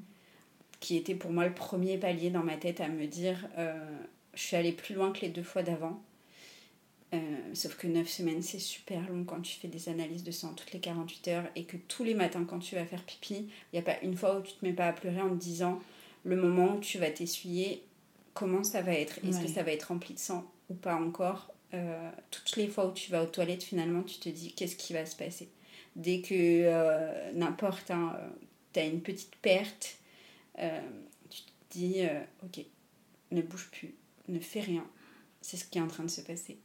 qui était pour moi le premier palier dans ma tête à me dire euh, je suis allée plus loin que les deux fois d'avant. Euh, sauf que 9 semaines, c'est super long quand tu fais des analyses de sang toutes les 48 heures et que tous les matins, quand tu vas faire pipi, il n'y a pas une fois où tu te mets pas à pleurer en te disant le moment où tu vas t'essuyer, comment ça va être? Est-ce que ça va être rempli de sang ou pas encore? Euh, Toutes les fois où tu vas aux toilettes, finalement, tu te dis qu'est-ce qui va se passer? Dès que euh, n'importe, hein, tu as une petite perte, tu te dis ok, ne bouge plus, ne fais rien. C'est ce qui est en train de se passer.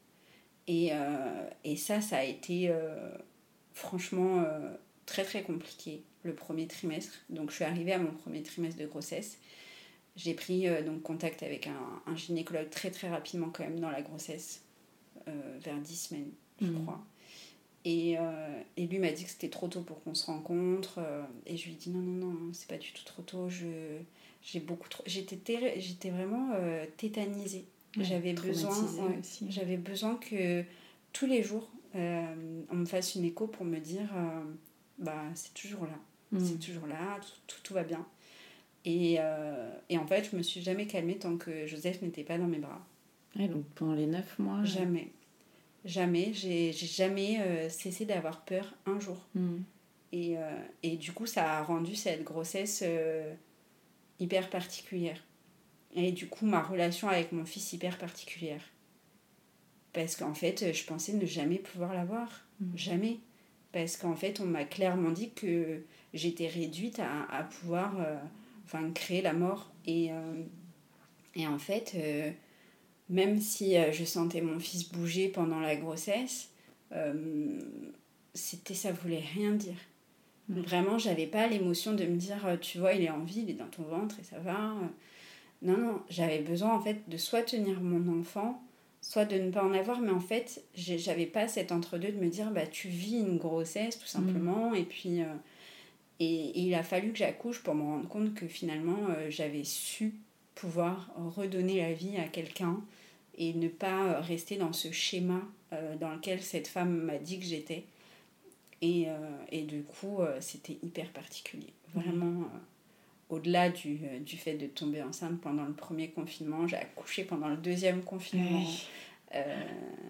Et, euh, ça, ça a été euh, franchement euh, très très compliqué le premier trimestre. Donc je suis arrivée à mon premier trimestre de grossesse. J'ai pris donc contact avec un, gynécologue très très rapidement quand même dans la grossesse, vers 10 semaines je mmh. crois. Et, et, lui m'a dit que c'était trop tôt pour qu'on se rencontre. et je lui ai dit non, non, non, c'est pas du tout trop tôt. Je, j'ai beaucoup trop... J'étais, j'étais vraiment tétanisée j'avais besoin, hein. j'avais besoin que tous les jours, euh, on me fasse une écho pour me dire euh, bah, c'est toujours là, mm. c'est toujours là, tout, tout, va bien. Et, euh, et, en fait, je me suis jamais calmée tant que Joseph n'était pas dans mes bras. Donc pendant les neuf mois Jamais. Jamais. J'ai jamais cessé d'avoir peur un jour. Mm. Et, et, du coup, ça a rendu cette grossesse hyper particulière. Et du coup, ma relation avec mon fils hyper particulière. Parce qu'en fait, je pensais ne jamais pouvoir l'avoir. Mm. Jamais. Parce qu'en fait, on m'a clairement dit que j'étais réduite à, à pouvoir euh, enfin, créer la mort. Et, euh, et en fait, euh, même si je sentais mon fils bouger pendant la grossesse, c'était ça voulait rien dire. Mm. Vraiment, j'avais pas l'émotion de me dire, tu vois, il est en vie, il est dans ton ventre et ça va. Non, non, j'avais besoin en fait de soit tenir mon enfant, soit de ne pas en avoir, mais en fait, j'avais pas cet entre-deux de me dire, bah tu vis une grossesse tout simplement, mm. et puis. Euh, et, il a fallu que j'accouche pour me rendre compte que finalement, euh, j'avais su pouvoir redonner la vie à quelqu'un et ne pas rester dans ce schéma euh, dans lequel cette femme m'a dit que j'étais. Et, et, du coup, c'était hyper particulier. Mm. Vraiment au-delà du, euh, du, fait de tomber enceinte pendant le premier confinement, j'ai accouché pendant le deuxième confinement. Euh,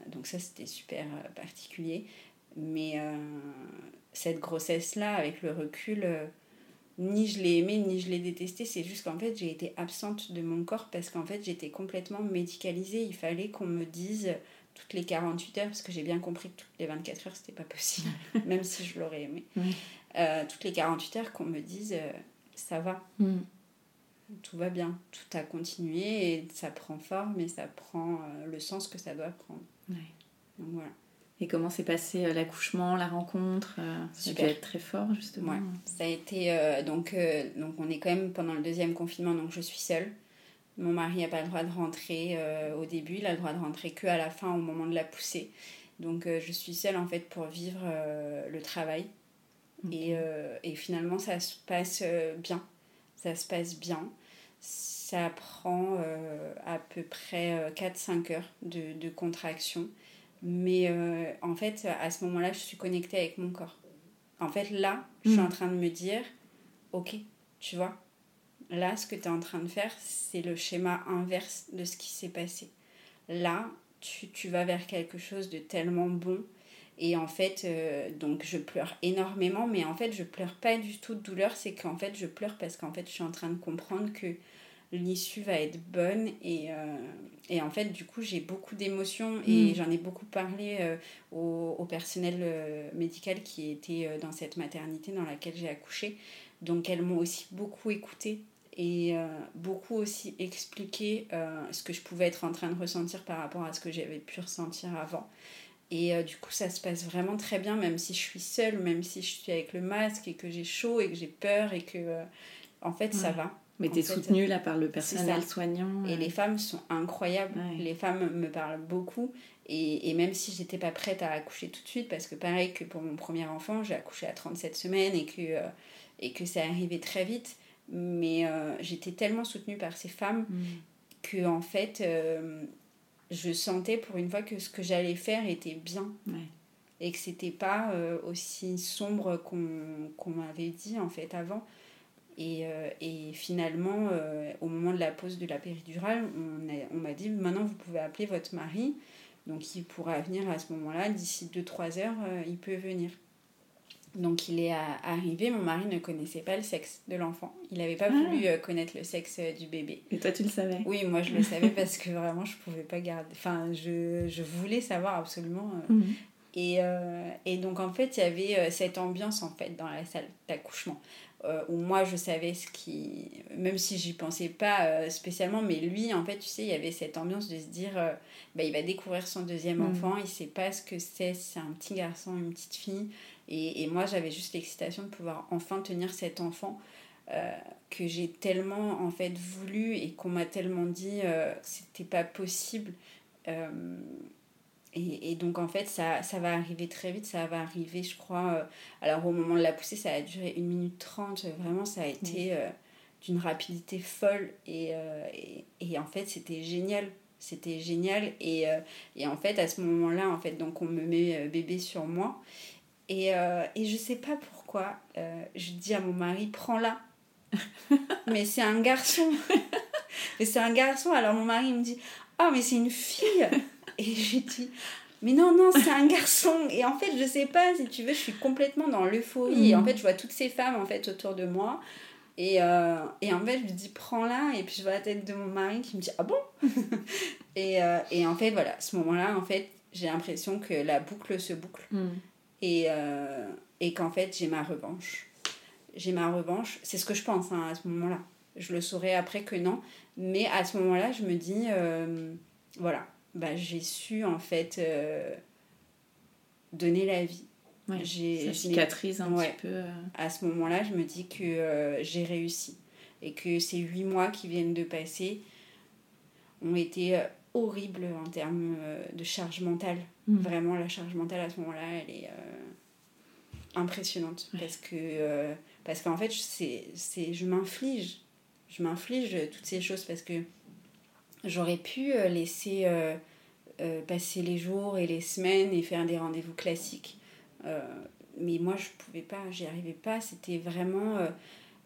donc ça, c'était super euh, particulier. Mais cette grossesse-là, avec le recul, ni je l'ai aimée, ni je l'ai détestée. C'est juste qu'en fait, j'ai été absente de mon corps parce qu'en fait, j'étais complètement médicalisée. Il fallait qu'on me dise toutes les 48 heures, parce que j'ai bien compris que toutes les 24 heures, c'était pas possible, même si je l'aurais aimé. toutes les 48 heures, qu'on me dise ça va. Hmm. Tout va bien. Tout a continué et ça prend forme et ça prend euh, le sens que ça doit prendre. Donc voilà. Et comment s'est passé euh, l'accouchement, la rencontre euh, Ça a être très fort, justement. Ça a été. donc, donc, on est quand même pendant le deuxième confinement, donc je suis seule. Mon mari n'a pas le droit de rentrer au début, il a le droit de rentrer que à la fin, au moment de la poussée. Donc, je suis seule, en fait, pour vivre le travail. Et, euh, et, finalement, ça se passe euh, bien. Ça se passe bien. Ça prend euh, à peu près 4-5 heures de, de contraction. Mais en fait, à ce moment-là, je suis connectée avec mon corps. En fait, là, je suis mm. en train de me dire, ok, tu vois, là, ce que tu es en train de faire, c'est le schéma inverse de ce qui s'est passé. Là, tu, tu vas vers quelque chose de tellement bon et en fait, euh, donc je pleure énormément, mais en fait, je pleure pas du tout de douleur, c'est qu'en fait, je pleure parce qu'en fait, je suis en train de comprendre que l'issue va être bonne. Et, euh, et en fait, du coup, j'ai beaucoup d'émotions et mm. j'en ai beaucoup parlé euh, au, au, personnel médical qui était dans cette maternité dans laquelle j'ai accouché. Donc, elles m'ont aussi beaucoup écouté et beaucoup aussi expliqué ce que je pouvais être en train de ressentir par rapport à ce que j'avais pu ressentir avant. Et euh, du coup, ça se passe vraiment très bien, même si je suis seule, même si je suis avec le masque et que j'ai chaud et que j'ai peur et que, euh, en fait, ça va. Mais tu es soutenue là par le personnel soignant. Et les femmes sont incroyables. Les femmes me parlent beaucoup. Et, et même si j'étais pas prête à accoucher tout de suite, parce que pareil que pour mon premier enfant, j'ai accouché à 37 semaines et que, euh, et que c'est arrivé très vite. Mais j'étais tellement soutenue par ces femmes mm. que, en fait, je sentais pour une fois que ce que j'allais faire était bien. Et que c'était pas euh, aussi sombre qu'on m'avait dit en fait avant. Et, euh, et finalement, euh, au moment de la pause de la péridurale, on m'a on dit maintenant vous pouvez appeler votre mari Donc il pourra venir à ce moment-là, d'ici 2-3 heures, euh, il peut venir. Donc il est arrivé, mon mari ne connaissait pas le sexe de l'enfant. Il n'avait pas ah. voulu euh, connaître le sexe euh, du bébé. Et toi tu le savais? Oui, moi je le savais parce que vraiment je pouvais pas garder... Enfin, je, je voulais savoir absolument. Mhm. Et, et, donc en fait, il y avait cette ambiance en fait dans la salle d'accouchement. Euh, où moi je savais ce qui. Même si j'y pensais pas euh, spécialement, mais lui en fait, tu sais, il y avait cette ambiance de se dire euh, bah, il va découvrir son deuxième mm. enfant, il sait pas ce que c'est, c'est un petit garçon, une petite fille. Et, et moi j'avais juste l'excitation de pouvoir enfin tenir cet enfant que j'ai tellement en fait voulu et qu'on m'a tellement dit que c'était pas possible. Et, et, donc en fait ça, ça va arriver très vite, ça va arriver je crois, euh, alors au moment de la poussée ça a duré 1 minute 30, vraiment ça a été euh, d'une rapidité folle. Et, euh, et, et, en fait c'était génial, c'était génial. Et, et en fait à ce moment-là en fait donc on me met bébé sur moi. Et, et je sais pas pourquoi je dis à mon mari prends-la. Mais c'est un garçon. Mais c'est un garçon. Alors mon mari me dit ah mais c'est une fille et j'ai dit, mais non, non, c'est un garçon. Et en fait, je sais pas, si tu veux, je suis complètement dans l'euphorie. Et en mm. fait, je vois toutes ces femmes en fait autour de moi. Et, euh, et en fait, je lui dis, prends-la. Et puis, je vois la tête de mon mari qui me dit, ah bon? Et, euh, et en fait, voilà, à ce moment-là, en fait, j'ai l'impression que la boucle se boucle. Mm. Et, euh, et qu'en fait, j'ai ma revanche. J'ai ma revanche. C'est ce que je pense hein, à ce moment-là. Je le saurai après que non. Mais à ce moment-là, je me dis, voilà, bah, j'ai su en fait euh, donner la vie. Ouais, ça cicatrise un petit peu. Euh. À ce moment-là, je me dis que euh, j'ai réussi et que ces huit mois qui viennent de passer ont été horribles en termes de charge mentale. Mm. Vraiment, la charge mentale à ce moment-là, elle est impressionnante parce que parce qu'en fait, c'est, je m'inflige. Je m'inflige toutes ces choses parce que J'aurais pu euh, laisser euh, euh, passer les jours et les semaines et faire des rendez-vous classiques. mais moi, je pouvais pas, j'y arrivais pas. C'était vraiment.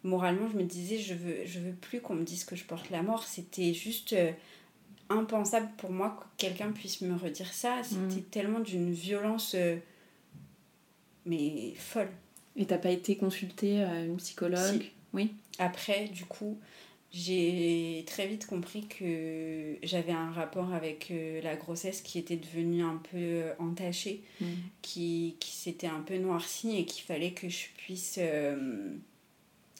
moralement, je me disais, je veux, je veux plus qu'on me dise que je porte la mort. C'était juste impensable pour moi que quelqu'un puisse me redire ça. C'était mm. tellement d'une violence, mais folle. Et t'as pas été consultée à une psychologue? Oui. Après, du coup, j'ai très vite compris que j'avais un rapport avec euh, la grossesse qui était devenu un peu euh, entaché, mm. qui, qui s'était un peu noirci et qu'il fallait que je puisse euh,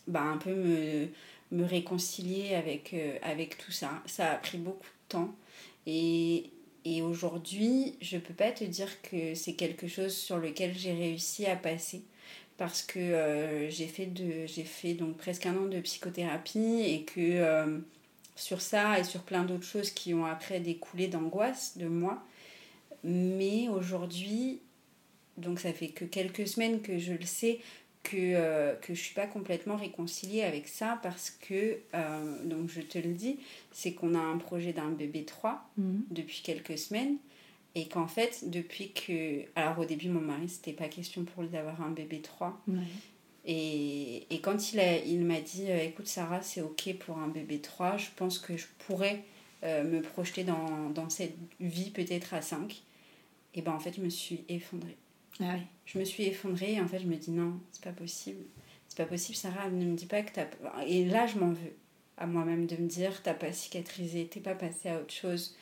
bah, un peu me, me réconcilier avec, avec tout ça. Ça a pris beaucoup de temps et, et aujourd'hui, je peux pas te dire que c'est quelque chose sur lequel j'ai réussi à passer parce que euh, j'ai fait, de, j'ai fait donc presque un an de psychothérapie et que euh, sur ça et sur plein d'autres choses qui ont après découlé d'angoisse de moi. Mais aujourd'hui, donc ça fait que quelques semaines que je le sais, que, euh, que je suis pas complètement réconciliée avec ça parce que, donc je te le dis, c'est qu'on a un projet d'un bébé 3 mmh. depuis quelques semaines et qu'en fait, depuis que. Alors, au début, mon mari, c'était pas question pour lui d'avoir un bébé 3. Et, et, quand il, a, il m'a dit euh, Écoute, Sarah, c'est OK pour un bébé 3, je pense que je pourrais euh, me projeter dans, dans cette vie peut-être à 5. Et ben en fait, je me suis effondrée. Ah je me suis effondrée et en fait, je me dis Non, c'est pas possible. C'est pas possible, Sarah, ne me dis pas que t'as. Et là, je m'en veux à moi-même de me dire T'as pas cicatrisé, t'es pas passé à autre chose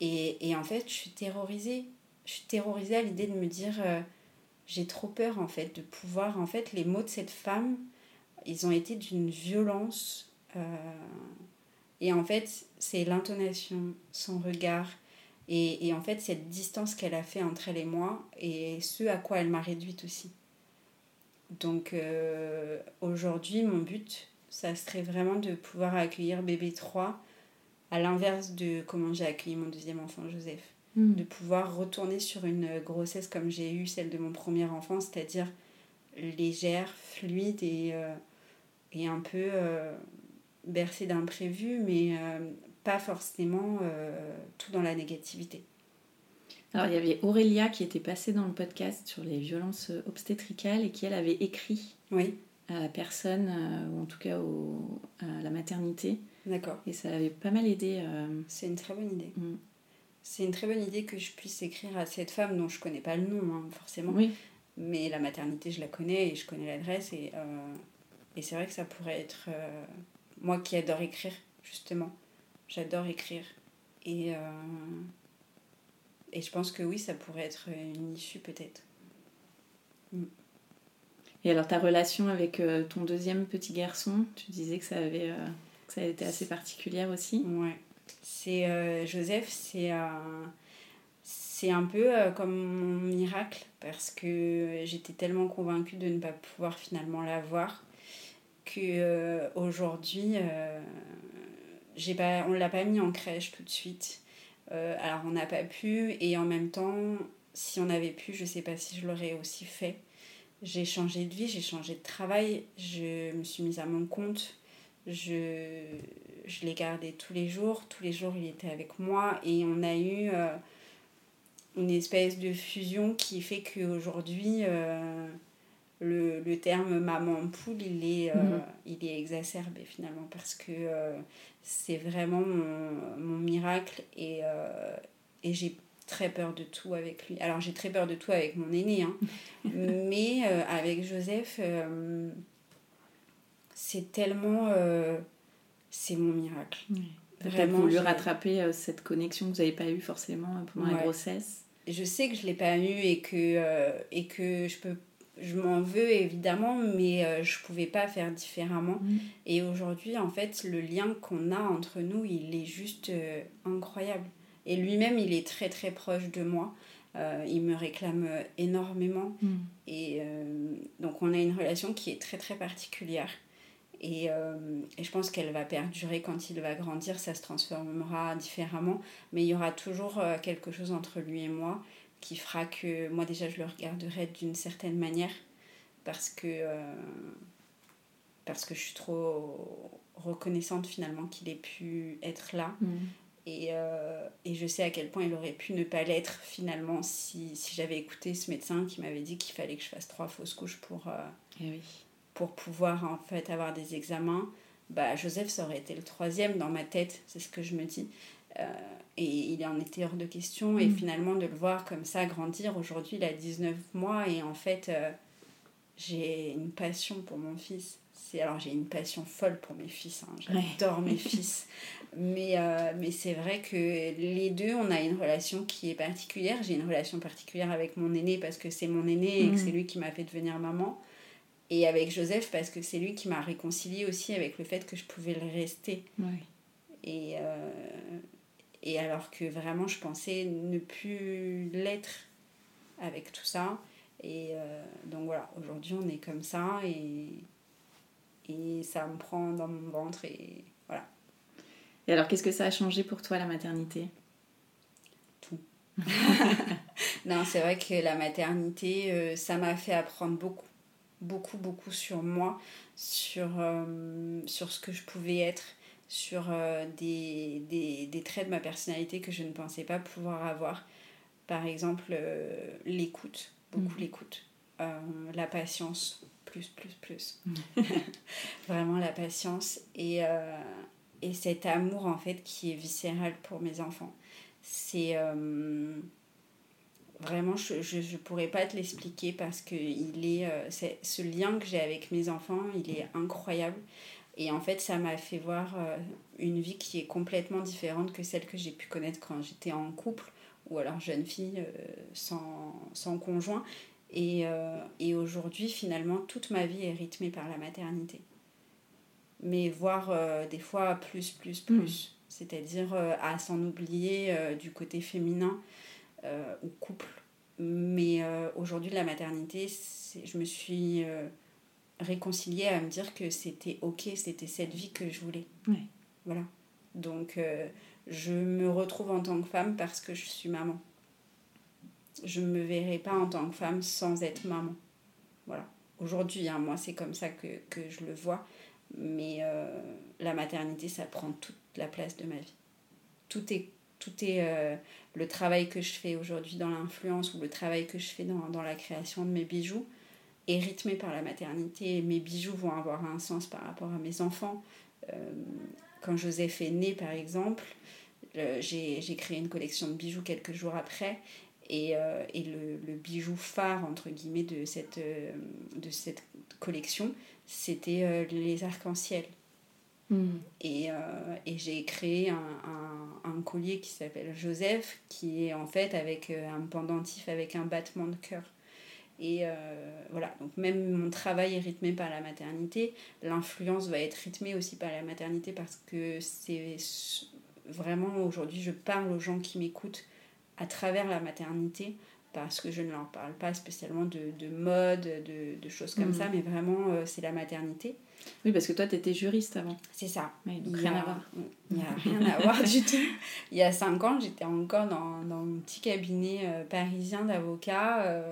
et, et, en fait, je suis terrorisée. Je suis terrorisée à l'idée de me dire, euh, j'ai trop peur en fait de pouvoir, en fait, les mots de cette femme, ils ont été d'une violence. Euh, et en fait, c'est l'intonation, son regard, et, et, en fait, cette distance qu'elle a fait entre elle et moi, et ce à quoi elle m'a réduite aussi. Donc euh, aujourd'hui, mon but, ça serait vraiment de pouvoir accueillir bébé 3 à l'inverse de comment j'ai accueilli mon deuxième enfant, Joseph. Hmm. De pouvoir retourner sur une grossesse comme j'ai eu celle de mon premier enfant, c'est-à-dire légère, fluide et, euh, et un peu euh, bercée d'imprévus, mais euh, pas forcément tout dans la négativité. Alors il y avait Aurélia qui était passée dans le podcast sur les violences obstétricales et qui elle avait écrit oui. à la personne, ou en tout cas à la maternité, D'accord. Et ça avait pas mal aidé. C'est une très bonne idée. Mm. c'est une très bonne idée que je puisse écrire à cette femme dont je connais pas le nom, hein, forcément. Oui. Mais la maternité, je la connais et je connais l'adresse. Et, euh, et c'est vrai que ça pourrait être. euh, moi qui adore écrire, justement. J'adore écrire. Et, euh, et je pense que oui, ça pourrait être une issue peut-être. Et alors ta relation avec euh, ton deuxième petit garçon, tu disais que ça avait, euh, ça a été assez particulière aussi. Ouais. C'est euh, Joseph, c'est un, c'est un peu euh, comme mon miracle parce que j'étais tellement convaincue de ne pas pouvoir finalement l'avoir que euh, aujourd'hui euh, j'ai on l'a pas mis en crèche tout de suite. Euh, alors on n'a pas pu et en même temps si on avait pu, je sais pas si je l'aurais aussi fait. J'ai changé de vie, j'ai changé de travail, je me suis mise à mon compte, je, je l'ai gardé tous les jours, tous les jours il était avec moi et on a eu euh, une espèce de fusion qui fait qu'aujourd'hui euh, le, le terme maman poule il est, euh, Mhm. il est exacerbé finalement parce que c'est vraiment mon, mon miracle et, et j'ai très peur de tout avec lui. Alors j'ai très peur de tout avec mon aîné, hein. mais euh, avec Joseph, euh, c'est tellement... euh, c'est mon miracle. T'as Vraiment, voulu rattraper euh, cette connexion que vous n'avez pas eue forcément euh, pendant la Ouais. grossesse. je sais que je l'ai pas eu et que, euh, et que je peux je m'en veux évidemment mais je pouvais pas faire différemment Mm. et aujourd'hui en fait le lien qu'on a entre nous il est juste incroyable et lui-même il est très très proche de moi Euh, il me réclame énormément et euh, donc on a une relation qui est très très particulière et, euh, et je pense qu'elle va perdurer quand il va grandir, ça se transformera différemment, mais il y aura toujours euh, quelque chose entre lui et moi qui fera que moi déjà je le regarderai d'une certaine manière parce que, euh, parce que je suis trop reconnaissante finalement qu'il ait pu être là Mm. et, euh, et je sais à quel point il aurait pu ne pas l'être finalement si, si j'avais écouté ce médecin qui m'avait dit qu'il fallait que je fasse trois fausses couches pour, euh, Eh oui. Pour pouvoir en fait avoir des examens. Bah, Joseph, ça aurait été le troisième dans ma tête, c'est ce que je me dis. Euh, et il en était hors de question. Et Mm. finalement, de le voir comme ça grandir, aujourd'hui, il a 19 mois. Et en fait, euh, j'ai une passion pour mon fils. C'est, alors, j'ai une passion folle pour mes fils. hein. J'adore mes fils. Mais, euh, mais c'est vrai que les deux, on a une relation qui est particulière. J'ai une relation particulière avec mon aîné parce que c'est mon aîné et que Mm. c'est lui qui m'a fait devenir maman. Et avec Joseph parce que c'est lui qui m'a réconcilié aussi avec le fait que je pouvais le rester. Et, euh, et alors que vraiment je pensais ne plus l'être avec tout ça. Et euh, donc voilà, aujourd'hui on est comme ça et, et ça me prend dans mon ventre et voilà. Et alors, qu'est-ce que ça a changé pour toi la maternité? Non, c'est vrai que la maternité, euh, ça m'a fait apprendre beaucoup, beaucoup, beaucoup sur moi, sur, euh, sur ce que je pouvais être, sur euh, des, des, des traits de ma personnalité que je ne pensais pas pouvoir avoir. Par exemple, euh, l'écoute, beaucoup Mhm. l'écoute, la patience, plus, plus, plus. Vraiment la patience et, et cet amour en fait qui est viscéral pour mes enfants. C'est... Vraiment, je ne pourrais pas te l'expliquer parce que il est, euh, ce lien que j'ai avec mes enfants, il est incroyable. Et en fait, ça m'a fait voir euh, une vie qui est complètement différente que celle que j'ai pu connaître quand j'étais en couple ou alors jeune fille euh, sans, sans conjoint. Et, euh, et aujourd'hui, finalement, toute ma vie est rythmée par la maternité. Mais voire euh, des fois plus, plus, plus. C'est-à-dire à s'en oublier du côté féminin euh, ou couple. Mais euh, aujourd'hui, la maternité, je me suis euh, réconciliée à me dire que c'était ok, c'était cette vie que je voulais. Voilà. Donc, euh, je me retrouve en tant que femme parce que je suis maman. Je ne me verrai pas en tant que femme sans être maman. Voilà. Aujourd'hui, hein, moi, c'est comme ça que, que je le vois. Mais euh, la maternité, ça prend toute la place de ma vie. Tout est, tout est euh, le travail que je fais aujourd'hui dans l'influence ou le travail que je fais dans, la création de mes bijoux est rythmé par la maternité. Mes bijoux vont avoir un sens par rapport à mes enfants. Euh, quand Joseph est né, par exemple, j'ai créé une collection de bijoux quelques jours après. Et, et le, bijou phare, entre guillemets, de cette collection, c'était les arcs-en-ciel. Hmm. Et, et j'ai créé un, un, un, collier qui s'appelle Joseph, qui est en fait avec un pendentif avec un battement de cœur. Et euh, voilà, donc même mon travail est rythmé par la maternité, l'influence va être rythmée aussi par la maternité parce que c'est vraiment aujourd'hui, je parle aux gens qui m'écoutent à travers la maternité parce que je ne leur parle pas spécialement de, de mode, de, de, choses comme mhm. ça, mais vraiment euh, c'est la maternité. Oui, parce que toi, tu étais juriste avant. C'est ça. donc rien à voir. Il n'y a rien à voir du tout. Il y a cinq ans, j'étais encore dans, dans mon petit cabinet euh, parisien d'avocat.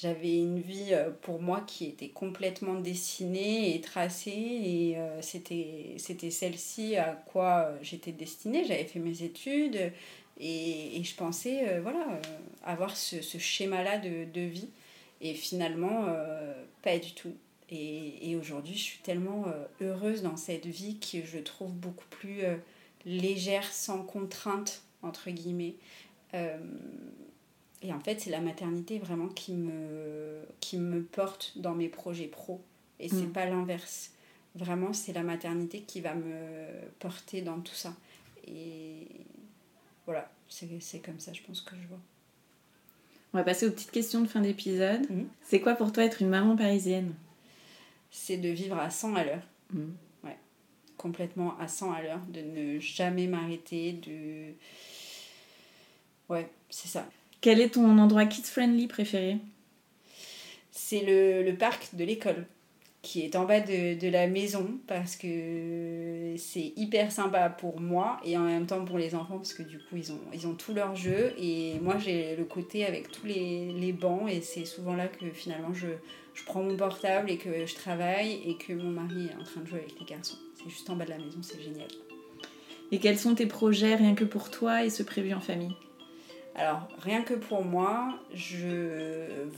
J'avais une vie euh, pour moi qui était complètement dessinée et tracée et euh, c'était celle-ci à quoi euh, j'étais destinée. J'avais fait mes études et, et je pensais voilà, avoir ce, ce schéma-là de, de, vie et finalement pas du tout. Et, et aujourd'hui, je suis tellement heureuse dans cette vie que je trouve beaucoup plus légère, sans contrainte, entre guillemets. Et en fait, c'est la maternité vraiment qui me, qui me porte dans mes projets pro. Et c'est mm. pas l'inverse. Vraiment, c'est la maternité qui va me porter dans tout ça. Et voilà, c'est comme ça, je pense que je vois. On va passer aux petites questions de fin d'épisode. Mm. C'est quoi pour toi être une maman parisienne? C'est de vivre à 100 à l'heure. Mm. Ouais, complètement à 100 à l'heure, de ne jamais m'arrêter, de... Ouais, c'est ça. Quel est ton endroit kids-friendly préféré? C'est le, le, parc de l'école, qui est en bas de, de, la maison, parce que c'est hyper sympa pour moi et en même temps pour les enfants, parce que du coup, ils ont, ils ont tout leur jeu. Et moi, j'ai le côté avec tous les, les bancs, et c'est souvent là que finalement je, je prends mon portable et que je travaille, et que mon mari est en train de jouer avec les garçons. C'est juste en bas de la maison, c'est génial. Et quels sont tes projets rien que pour toi et ce prévu en famille? Alors, rien que pour moi, je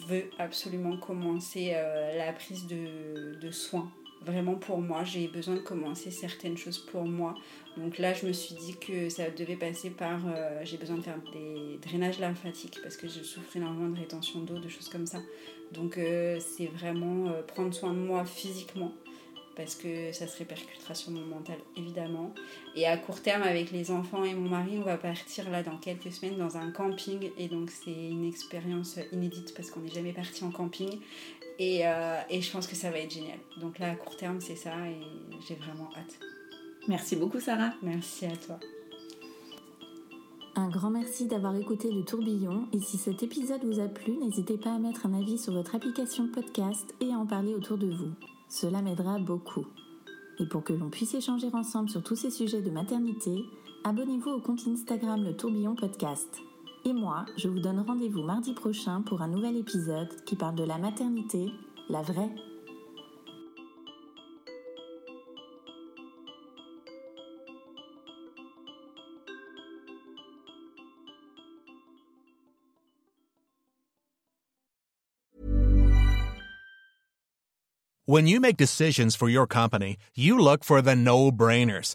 veux absolument commencer euh, la prise de, de, soins. Vraiment pour moi, j'ai besoin de commencer certaines choses pour moi. Donc là, je me suis dit que ça devait passer par... Euh, j'ai besoin de faire des drainages lymphatiques parce que je souffre énormément de rétention d'eau, de choses comme ça. Donc euh, c'est vraiment prendre soin de moi physiquement parce que ça se répercutera sur mon mental évidemment. Et à court terme avec les enfants et mon mari, on va partir là dans quelques semaines dans un camping et donc c'est une expérience inédite parce qu'on n'est jamais parti en camping et, euh, et, je pense que ça va être génial. Donc là à court terme c'est ça et j'ai vraiment hâte. Merci beaucoup Sarah. Merci à toi. Un grand merci d'avoir écouté le tourbillon et si cet épisode vous a plu, n'hésitez pas à mettre un avis sur votre application podcast et à en parler autour de vous. Cela m'aidera beaucoup. Et pour que l'on puisse échanger ensemble sur tous ces sujets de maternité, abonnez-vous au compte Instagram Le Tourbillon Podcast. Et moi, je vous donne rendez-vous mardi prochain pour un nouvel épisode qui parle de la maternité, la vraie. When you make decisions for your company, you look for the no-brainers.